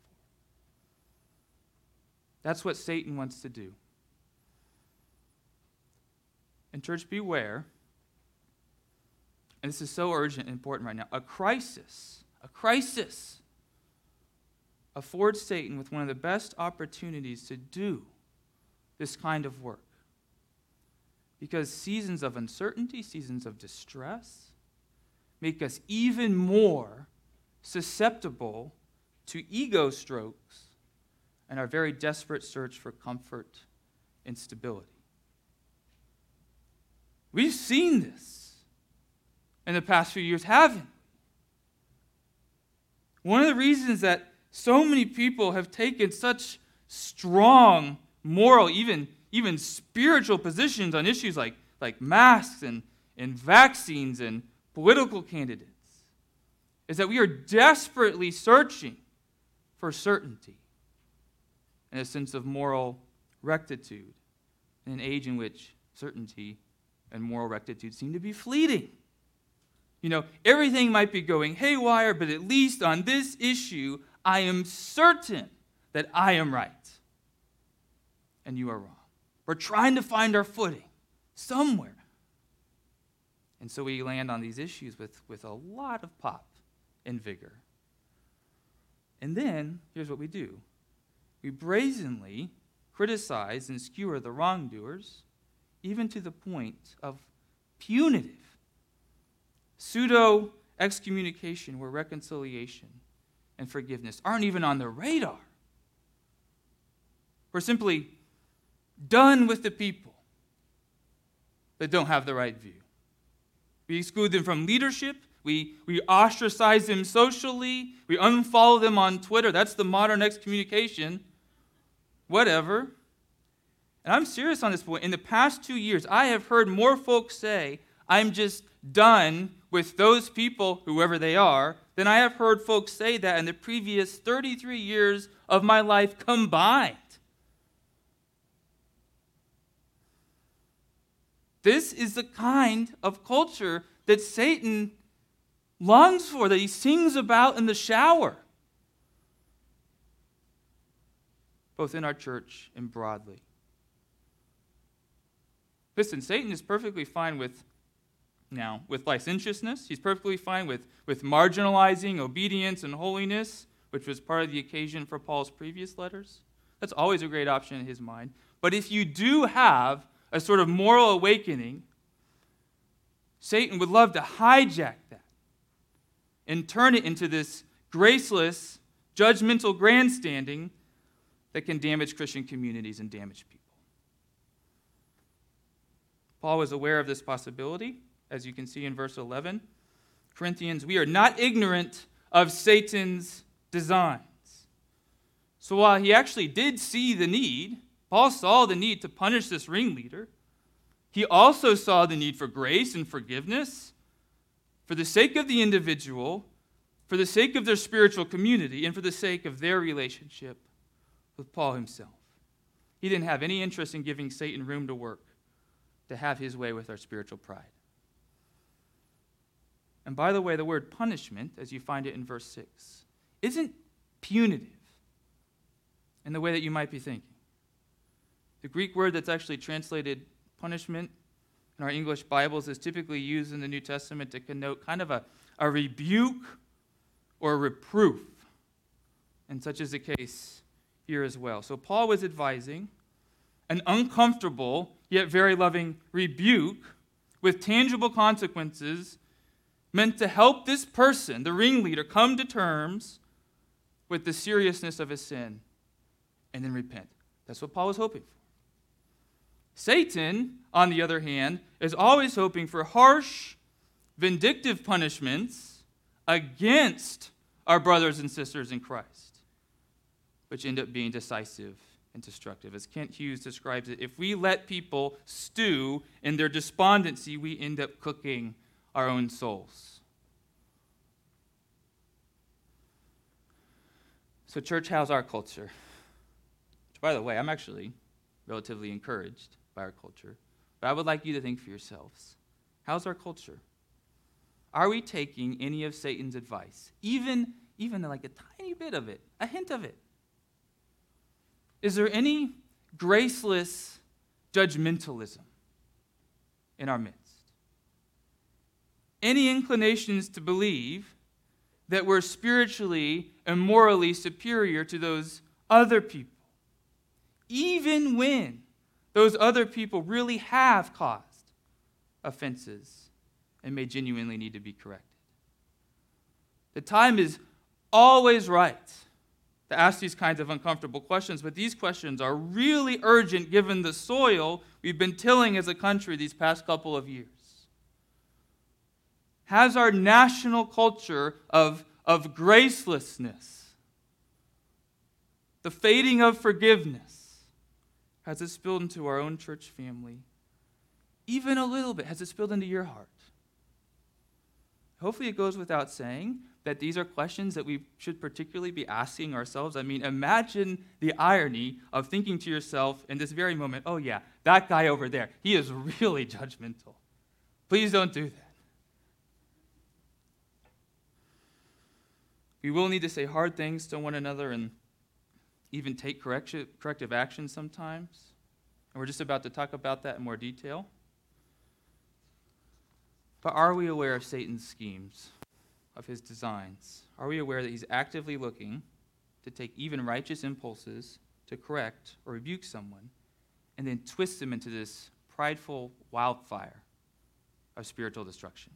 That's what Satan wants to do. And, church, beware. And this is so urgent and important right now. A crisis, a crisis affords Satan with one of the best opportunities to do this kind of work. Because seasons of uncertainty, seasons of distress, make us even more susceptible to ego strokes and our very desperate search for comfort and stability. We've seen this in the past few years, haven't? One of the reasons that so many people have taken such strong moral, even, even spiritual positions on issues like, like masks and, and vaccines and political candidates is that we are desperately searching for certainty and a sense of moral rectitude in an age in which certainty and moral rectitude seem to be fleeting. You know, everything might be going haywire, but at least on this issue, I am certain that I am right and you are wrong. We're trying to find our footing somewhere. And so we land on these issues with, with a lot of pop and vigor. And then, here's what we do we brazenly criticize and skewer the wrongdoers, even to the point of punitive pseudo excommunication, where reconciliation and forgiveness aren't even on the radar. We're simply done with the people that don't have the right view. We exclude them from leadership. We, we ostracize them socially. We unfollow them on Twitter. That's the modern excommunication. Whatever. And I'm serious on this point. In the past two years, I have heard more folks say, I'm just done with those people, whoever they are, than I have heard folks say that in the previous 33 years of my life combined. This is the kind of culture that Satan longs for, that he sings about in the shower, both in our church and broadly. Listen, Satan is perfectly fine with now with licentiousness. He's perfectly fine with, with marginalizing obedience and holiness, which was part of the occasion for Paul's previous letters. That's always a great option in his mind. But if you do have a sort of moral awakening, Satan would love to hijack that and turn it into this graceless, judgmental grandstanding that can damage Christian communities and damage people. Paul was aware of this possibility, as you can see in verse 11. Corinthians, we are not ignorant of Satan's designs. So while he actually did see the need, Paul saw the need to punish this ringleader. He also saw the need for grace and forgiveness for the sake of the individual, for the sake of their spiritual community, and for the sake of their relationship with Paul himself. He didn't have any interest in giving Satan room to work, to have his way with our spiritual pride. And by the way, the word punishment, as you find it in verse 6, isn't punitive. in the way that you might be thinking. The Greek word that's actually translated punishment in our English Bibles is typically used in the New Testament to connote kind of a, a rebuke or reproof. And such is the case here as well. So Paul was advising an uncomfortable yet very loving rebuke with tangible consequences meant to help this person, the ringleader, come to terms with the seriousness of his sin and then repent. That's what Paul was hoping for. Satan, on the other hand, is always hoping for harsh, vindictive punishments against our brothers and sisters in Christ, which end up being decisive and destructive. As Kent Hughes describes it, if we let people stew in their despondency, we end up cooking our own souls. So, church, how's our culture? Which, by the way, I'm actually relatively encouraged by our culture. But I would like you to think for yourselves how's our culture? Are we taking any of Satan's advice? Even, even like a tiny bit of it, a hint of it? Is there any graceless judgmentalism in our midst? Any inclinations to believe that we're spiritually and morally superior to those other people, even when those other people really have caused offenses and may genuinely need to be corrected? The time is always right to ask these kinds of uncomfortable questions, but these questions are really urgent given the soil we've been tilling as a country these past couple of years. Has our national culture of, of gracelessness, the fading of forgiveness, has it spilled into our own church family? Even a little bit. Has it spilled into your heart? Hopefully, it goes without saying that these are questions that we should particularly be asking ourselves. I mean, imagine the irony of thinking to yourself in this very moment, oh, yeah, that guy over there, he is really [laughs] judgmental. Please don't do that. We will need to say hard things to one another and even take corrective action sometimes. And we're just about to talk about that in more detail. But are we aware of Satan's schemes? of his designs? Are we aware that he's actively looking to take even righteous impulses to correct or rebuke someone and then twist them into this prideful wildfire of spiritual destruction?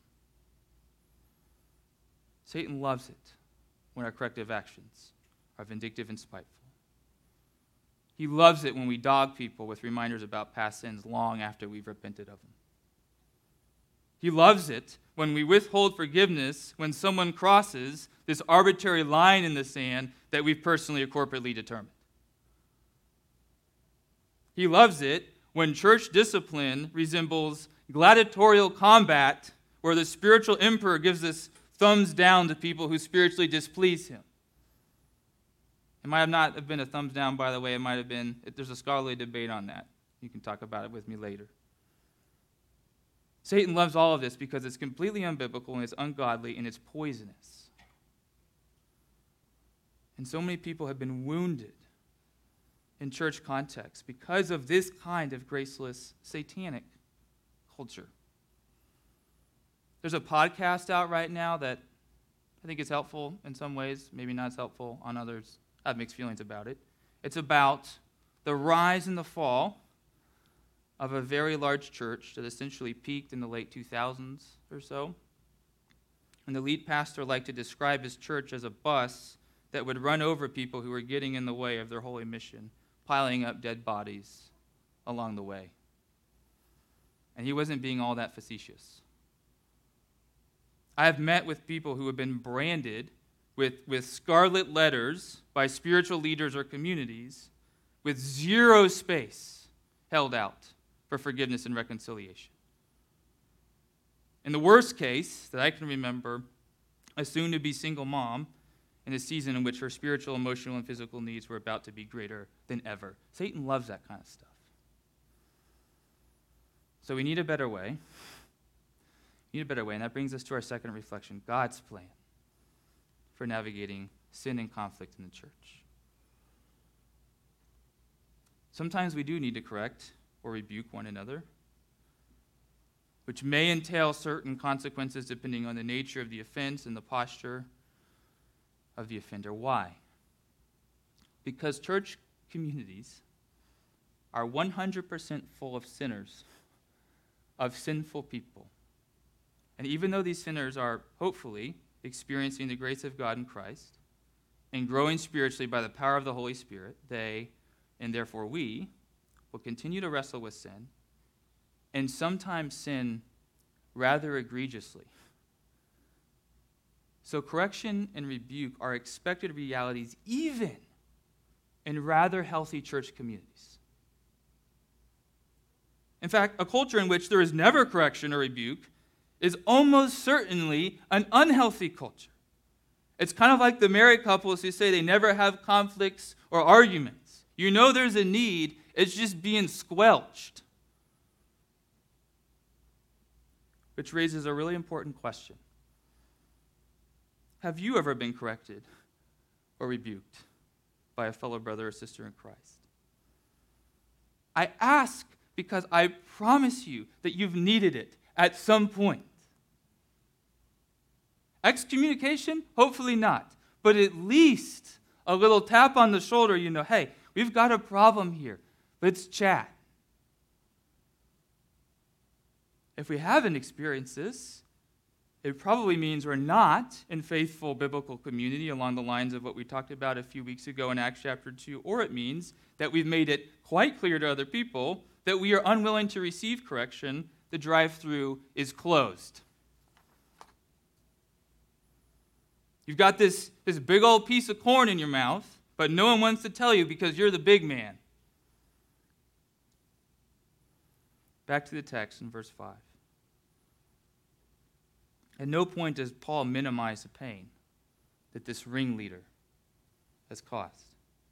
Satan loves it when our corrective actions are vindictive and spiteful. He loves it when we dog people with reminders about past sins long after we've repented of them. He loves it when we withhold forgiveness when someone crosses this arbitrary line in the sand that we've personally or corporately determined. He loves it when church discipline resembles gladiatorial combat where the spiritual emperor gives us thumbs down to people who spiritually displease him. It might have not have been a thumbs down, by the way. It might have been, there's a scholarly debate on that. You can talk about it with me later. Satan loves all of this because it's completely unbiblical and it's ungodly and it's poisonous. And so many people have been wounded in church context because of this kind of graceless satanic culture. There's a podcast out right now that I think is helpful in some ways, maybe not as helpful on others. I have mixed feelings about it. It's about the rise and the fall of a very large church that essentially peaked in the late 2000s or so. And the lead pastor liked to describe his church as a bus that would run over people who were getting in the way of their holy mission, piling up dead bodies along the way. And he wasn't being all that facetious. I have met with people who have been branded with, with scarlet letters by spiritual leaders or communities with zero space held out for forgiveness and reconciliation. In the worst case that I can remember, a soon to be single mom in a season in which her spiritual, emotional, and physical needs were about to be greater than ever. Satan loves that kind of stuff. So we need a better way. Need a better way, and that brings us to our second reflection God's plan for navigating sin and conflict in the church. Sometimes we do need to correct or rebuke one another, which may entail certain consequences depending on the nature of the offense and the posture of the offender. Why? Because church communities are 100% full of sinners, of sinful people. And even though these sinners are hopefully experiencing the grace of God in Christ and growing spiritually by the power of the Holy Spirit, they, and therefore we, will continue to wrestle with sin and sometimes sin rather egregiously. So, correction and rebuke are expected realities even in rather healthy church communities. In fact, a culture in which there is never correction or rebuke is almost certainly an unhealthy culture. It's kind of like the married couples who say they never have conflicts or arguments. You know there's a need, it's just being squelched. Which raises a really important question Have you ever been corrected or rebuked by a fellow brother or sister in Christ? I ask because I promise you that you've needed it at some point. Excommunication? Hopefully not. But at least a little tap on the shoulder, you know, hey, we've got a problem here. Let's chat. If we haven't experienced this, it probably means we're not in faithful biblical community along the lines of what we talked about a few weeks ago in Acts chapter 2, or it means that we've made it quite clear to other people that we are unwilling to receive correction. The drive through is closed. You've got this, this big old piece of corn in your mouth, but no one wants to tell you because you're the big man. Back to the text in verse 5. At no point does Paul minimize the pain that this ringleader has caused.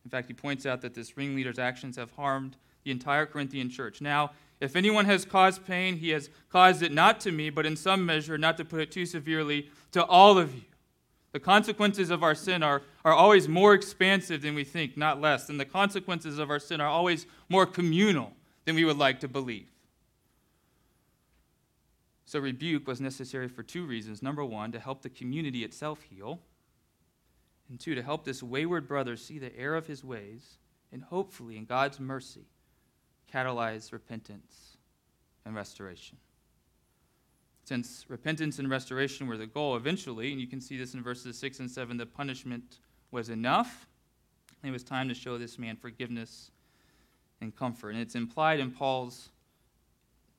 In fact, he points out that this ringleader's actions have harmed the entire Corinthian church. Now, if anyone has caused pain, he has caused it not to me, but in some measure, not to put it too severely, to all of you. The consequences of our sin are, are always more expansive than we think, not less. And the consequences of our sin are always more communal than we would like to believe. So, rebuke was necessary for two reasons. Number one, to help the community itself heal. And two, to help this wayward brother see the error of his ways and hopefully, in God's mercy, catalyze repentance and restoration. Since repentance and restoration were the goal eventually, and you can see this in verses 6 and 7, the punishment was enough. It was time to show this man forgiveness and comfort. And it's implied in Paul's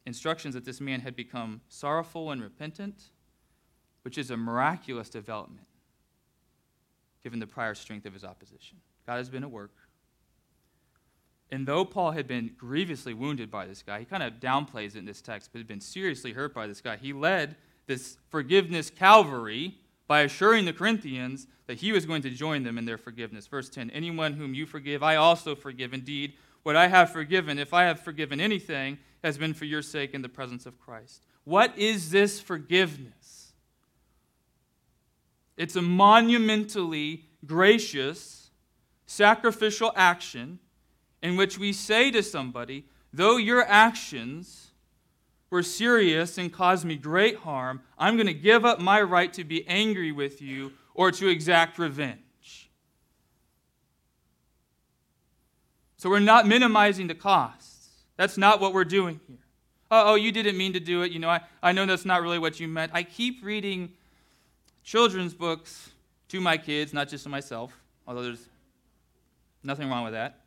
instructions that this man had become sorrowful and repentant, which is a miraculous development given the prior strength of his opposition. God has been at work. And though Paul had been grievously wounded by this guy, he kind of downplays it in this text, but had been seriously hurt by this guy. He led this forgiveness Calvary by assuring the Corinthians that he was going to join them in their forgiveness. Verse 10 Anyone whom you forgive, I also forgive. Indeed, what I have forgiven, if I have forgiven anything, has been for your sake in the presence of Christ. What is this forgiveness? It's a monumentally gracious, sacrificial action in which we say to somebody, though your actions were serious and caused me great harm, I'm going to give up my right to be angry with you or to exact revenge. So we're not minimizing the costs. That's not what we're doing here. Oh, you didn't mean to do it. You know, I, I know that's not really what you meant. I keep reading children's books to my kids, not just to myself, although there's nothing wrong with that.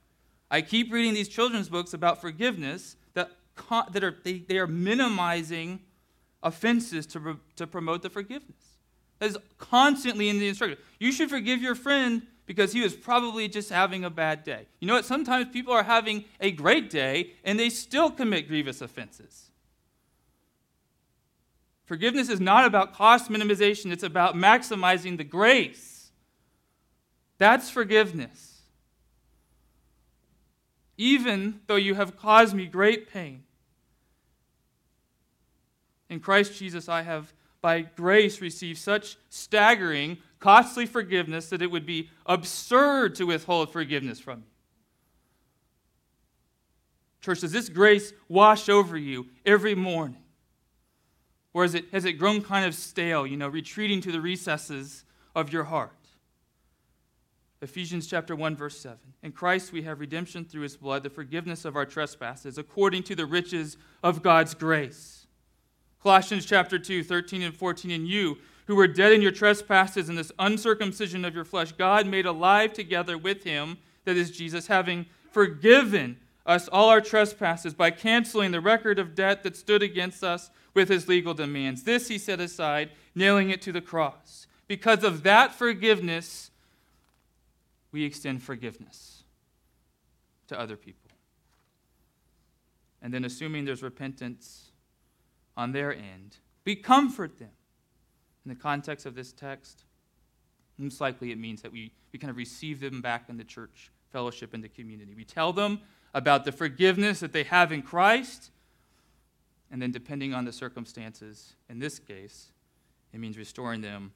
I keep reading these children's books about forgiveness that, that are, they, they are minimizing offenses to, to promote the forgiveness. That is constantly in the instruction. You should forgive your friend because he was probably just having a bad day. You know what? Sometimes people are having a great day and they still commit grievous offenses. Forgiveness is not about cost minimization, it's about maximizing the grace. That's forgiveness. Even though you have caused me great pain, in Christ Jesus I have by grace received such staggering, costly forgiveness that it would be absurd to withhold forgiveness from you. Church, does this grace wash over you every morning? Or is it, has it grown kind of stale, you know, retreating to the recesses of your heart? Ephesians chapter 1 verse 7. In Christ we have redemption through his blood, the forgiveness of our trespasses according to the riches of God's grace. Colossians chapter 2 13 and 14 in you who were dead in your trespasses and this uncircumcision of your flesh God made alive together with him that is Jesus having forgiven us all our trespasses by canceling the record of debt that stood against us with his legal demands. This he set aside, nailing it to the cross. Because of that forgiveness, we extend forgiveness to other people. And then, assuming there's repentance on their end, we comfort them. In the context of this text, most likely it means that we, we kind of receive them back in the church, fellowship, and the community. We tell them about the forgiveness that they have in Christ, and then, depending on the circumstances, in this case, it means restoring them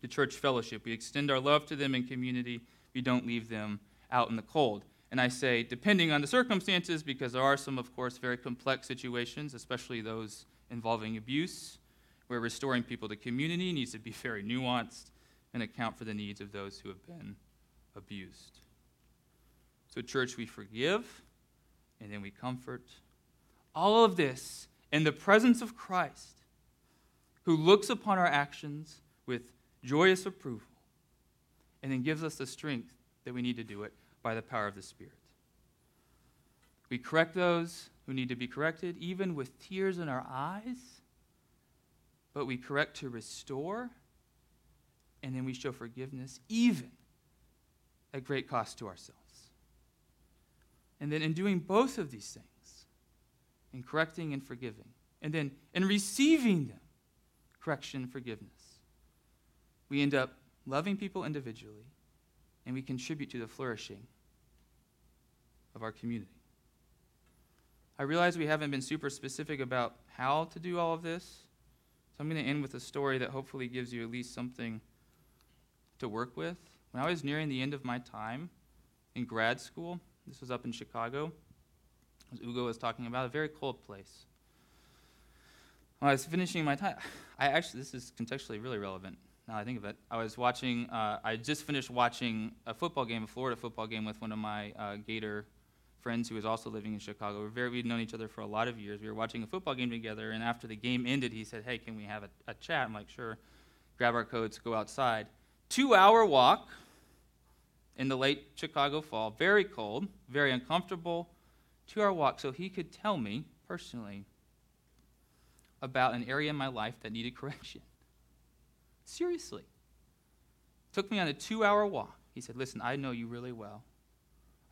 to church fellowship. We extend our love to them in community we don't leave them out in the cold. And I say, depending on the circumstances, because there are some, of course, very complex situations, especially those involving abuse, where restoring people to community needs to be [laughs] very nuanced and account for the needs of those who have been abused. So, church, we forgive and then we comfort. All of this in the presence of Christ, who looks upon our actions with joyous approval and then gives us the strength that we need to do it by the power of the Spirit. We correct those who need to be corrected, even with tears in our eyes, but we correct to restore, and then we show forgiveness, even at great cost to ourselves. And then in doing both of these things, in correcting and forgiving, and then in receiving them, correction and forgiveness, we end up loving people individually, and we contribute to the flourishing of our community. I realize we haven't been super specific about how to do all of this, so I'm going to end with a story that hopefully gives you at least something to work with. When I was nearing the end of my time in grad school, this was up in Chicago, as Ugo was talking about, a very cold place. When I was finishing my time, I actually, this is contextually really relevant now I think of it. I was watching, uh, I just finished watching a football game, a Florida football game, with one of my uh, Gator friends who was also living in Chicago. We're very, we'd known each other for a lot of years. We were watching a football game together, and after the game ended, he said, Hey, can we have a, a chat? I'm like, Sure. Grab our coats, go outside. Two hour walk in the late Chicago fall, very cold, very uncomfortable. Two hour walk, so he could tell me personally about an area in my life that needed [laughs] correction. Seriously. Took me on a two hour walk. He said, Listen, I know you really well.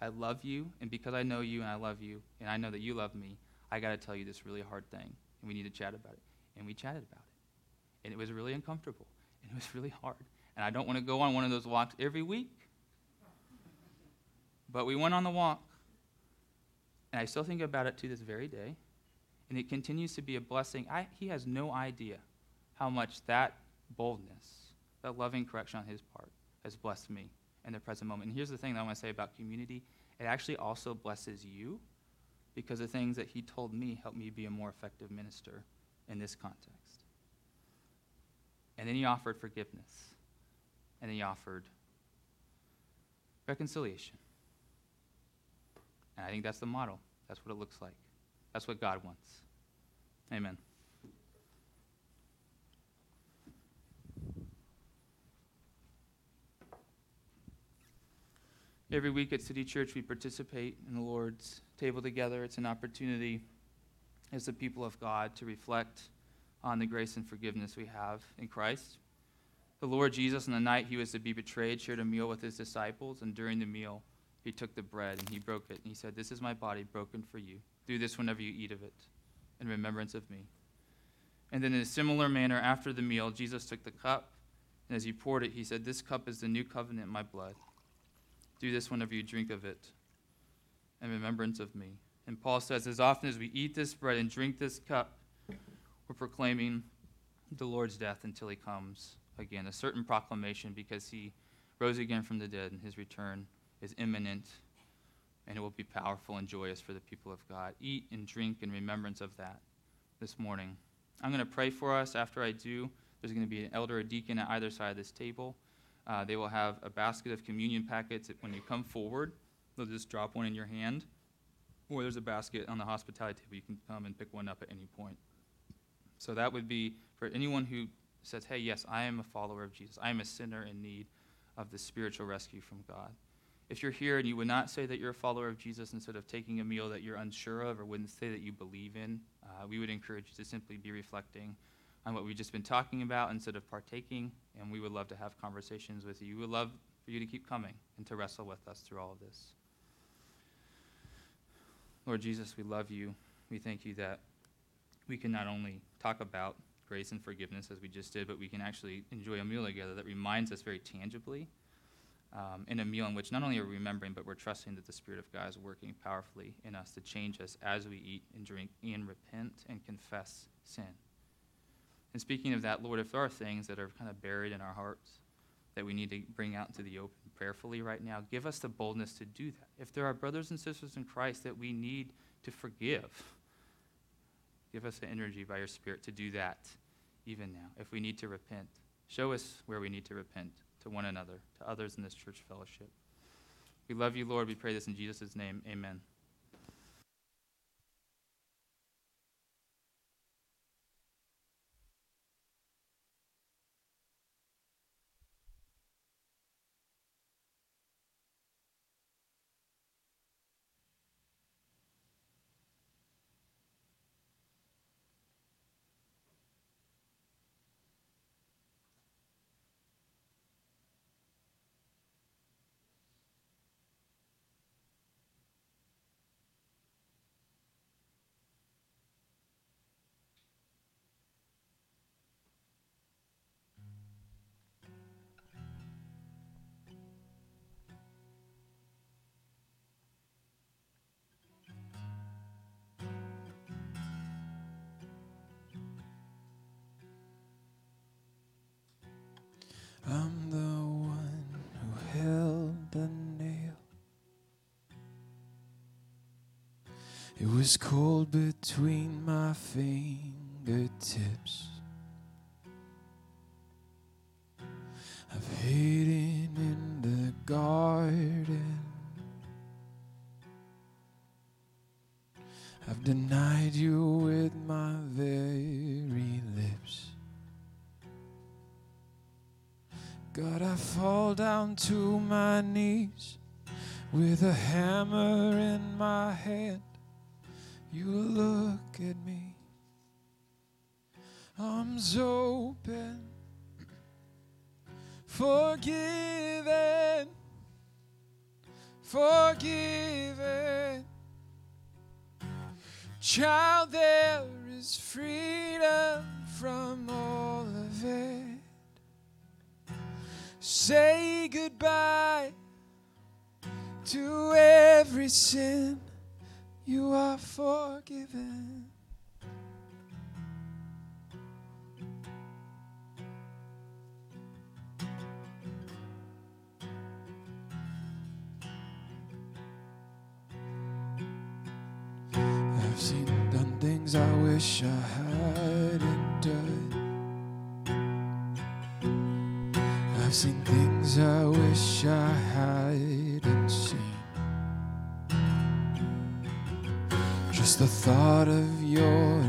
I love you, and because I know you and I love you, and I know that you love me, I got to tell you this really hard thing, and we need to chat about it. And we chatted about it. And it was really uncomfortable, and it was [laughs] really hard. And I don't want to go on one of those walks every week. But we went on the walk, and I still think about it to this very day, and it continues to be a blessing. I, he has no idea how much that boldness, that loving correction on his part has blessed me in the present moment. And here's the thing that I want to say about community it actually also blesses you because the things that he told me helped me be a more effective minister in this context. And then he offered forgiveness, and he offered reconciliation. And I think that's the model. That's what it looks like. That's what God wants. Amen. Every week at City Church, we participate in the Lord's table together. It's an opportunity as the people of God to reflect on the grace and forgiveness we have in Christ. The Lord Jesus, on the night he was to be betrayed, shared a meal with his disciples, and during the meal, he took the bread and he broke it. And he said, This is my body broken for you. Do this whenever you eat of it in remembrance of me. And then, in a similar manner, after the meal, Jesus took the cup, and as he poured it, he said, This cup is the new covenant in my blood. Do this whenever you drink of it in remembrance of me. And Paul says, as often as we eat this bread and drink this cup, we're proclaiming the Lord's death until he comes again. A certain proclamation because he rose again from the dead and his return is imminent and it will be powerful and joyous for the people of God. Eat and drink in remembrance of that this morning. I'm going to pray for us. After I do, there's going to be an elder or deacon at either side of this table. Uh, they will have a basket of communion packets. When you come forward, they'll just drop one in your hand. Or there's a basket on the hospitality table. You can come and pick one up at any point. So that would be for anyone who says, Hey, yes, I am a follower of Jesus. I am a sinner in need of the spiritual rescue from God. If you're here and you would not say that you're a follower of Jesus instead of taking a meal that you're unsure of or wouldn't say that you believe in, uh, we would encourage you to simply be reflecting on what we've just been talking about instead of partaking, and we would love to have conversations with you. We would love for you to keep coming and to wrestle with us through all of this. Lord Jesus, we love you. We thank you that we can not only talk about grace and forgiveness as we just did, but we can actually enjoy a meal together that reminds us very tangibly um, in a meal in which not only are we remembering, but we're trusting that the Spirit of God is working powerfully in us to change us as we eat and drink and repent and confess sin. And speaking of that, Lord, if there are things that are kind of buried in our hearts that we need to bring out into the open prayerfully right now, give us the boldness to do that. If there are brothers and sisters in Christ that we need to forgive, give us the energy by your Spirit to do that even now. If we need to repent, show us where we need to repent to one another, to others in this church fellowship. We love you, Lord. We pray this in Jesus' name. Amen. I'm the one who held the nail. It was cold between my fingertips. I've hidden in the garden. I've denied you with my very God, I fall down to my knees with a hammer in my hand. You look at me, arms open, forgiven, forgiven. Child, there is freedom from all of it. Say goodbye to every sin. You are forgiven. I've seen done things I wish I hadn't done. I've seen things I wish I hadn't seen. Just the thought of your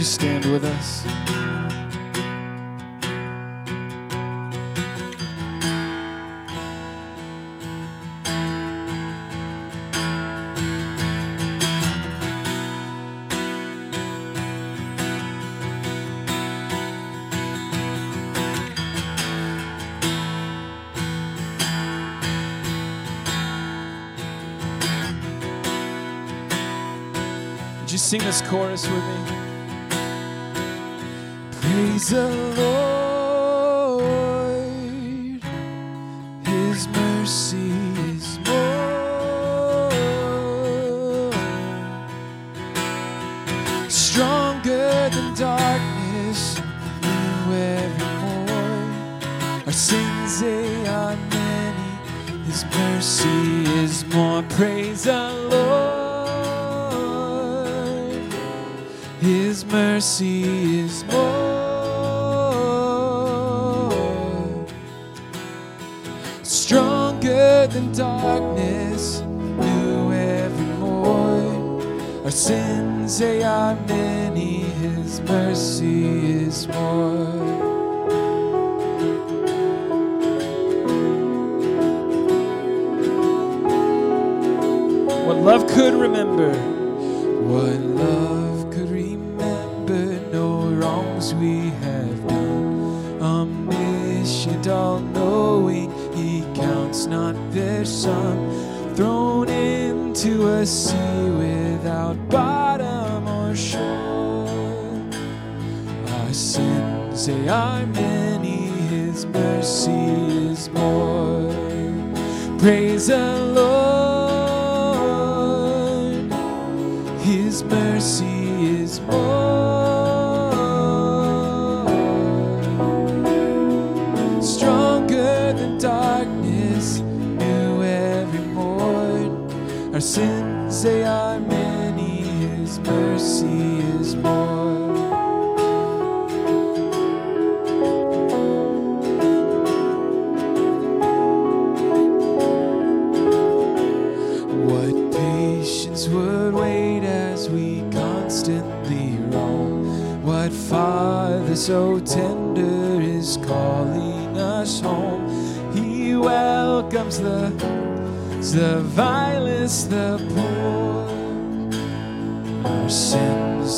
you stand with us? Would you sing this chorus with me? the Lord. could remember.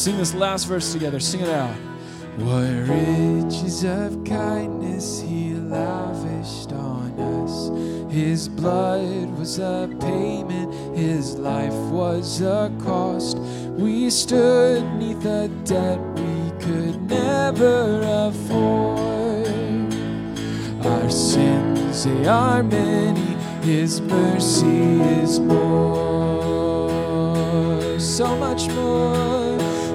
sing this last verse together. Sing it out. What riches of kindness he lavished on us. His blood was a payment, his life was a cost. We stood neath a debt we could never afford. Our sins, they are many, his mercy is more, so much more.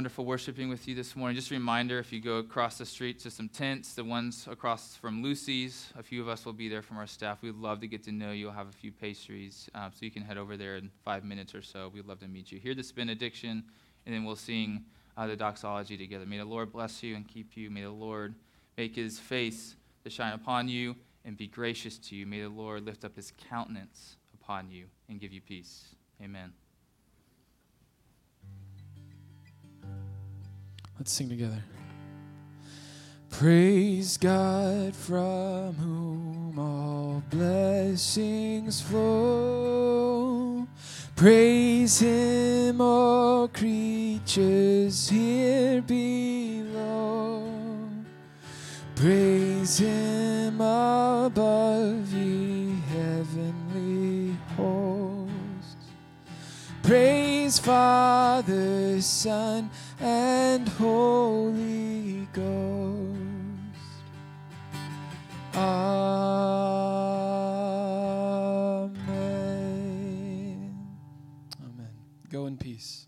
wonderful worshiping with you this morning. Just a reminder if you go across the street to some tents, the ones across from Lucy's, a few of us will be there from our staff. We'd love to get to know you. We'll have a few pastries, uh, so you can head over there in five minutes or so. We'd love to meet you. Hear this benediction, and then we'll sing uh, the doxology together. May the Lord bless you and keep you. May the Lord make his face to shine upon you and be gracious to you. May the Lord lift up his countenance upon you and give you peace. Amen. Let's sing together. Praise God from whom all blessings flow. Praise Him, all creatures here below. Praise Him above, ye heavenly hosts. Praise Father, Son, and Holy Ghost. Amen. Amen. Go in peace.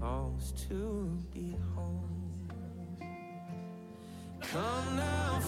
longs to be home. Come now,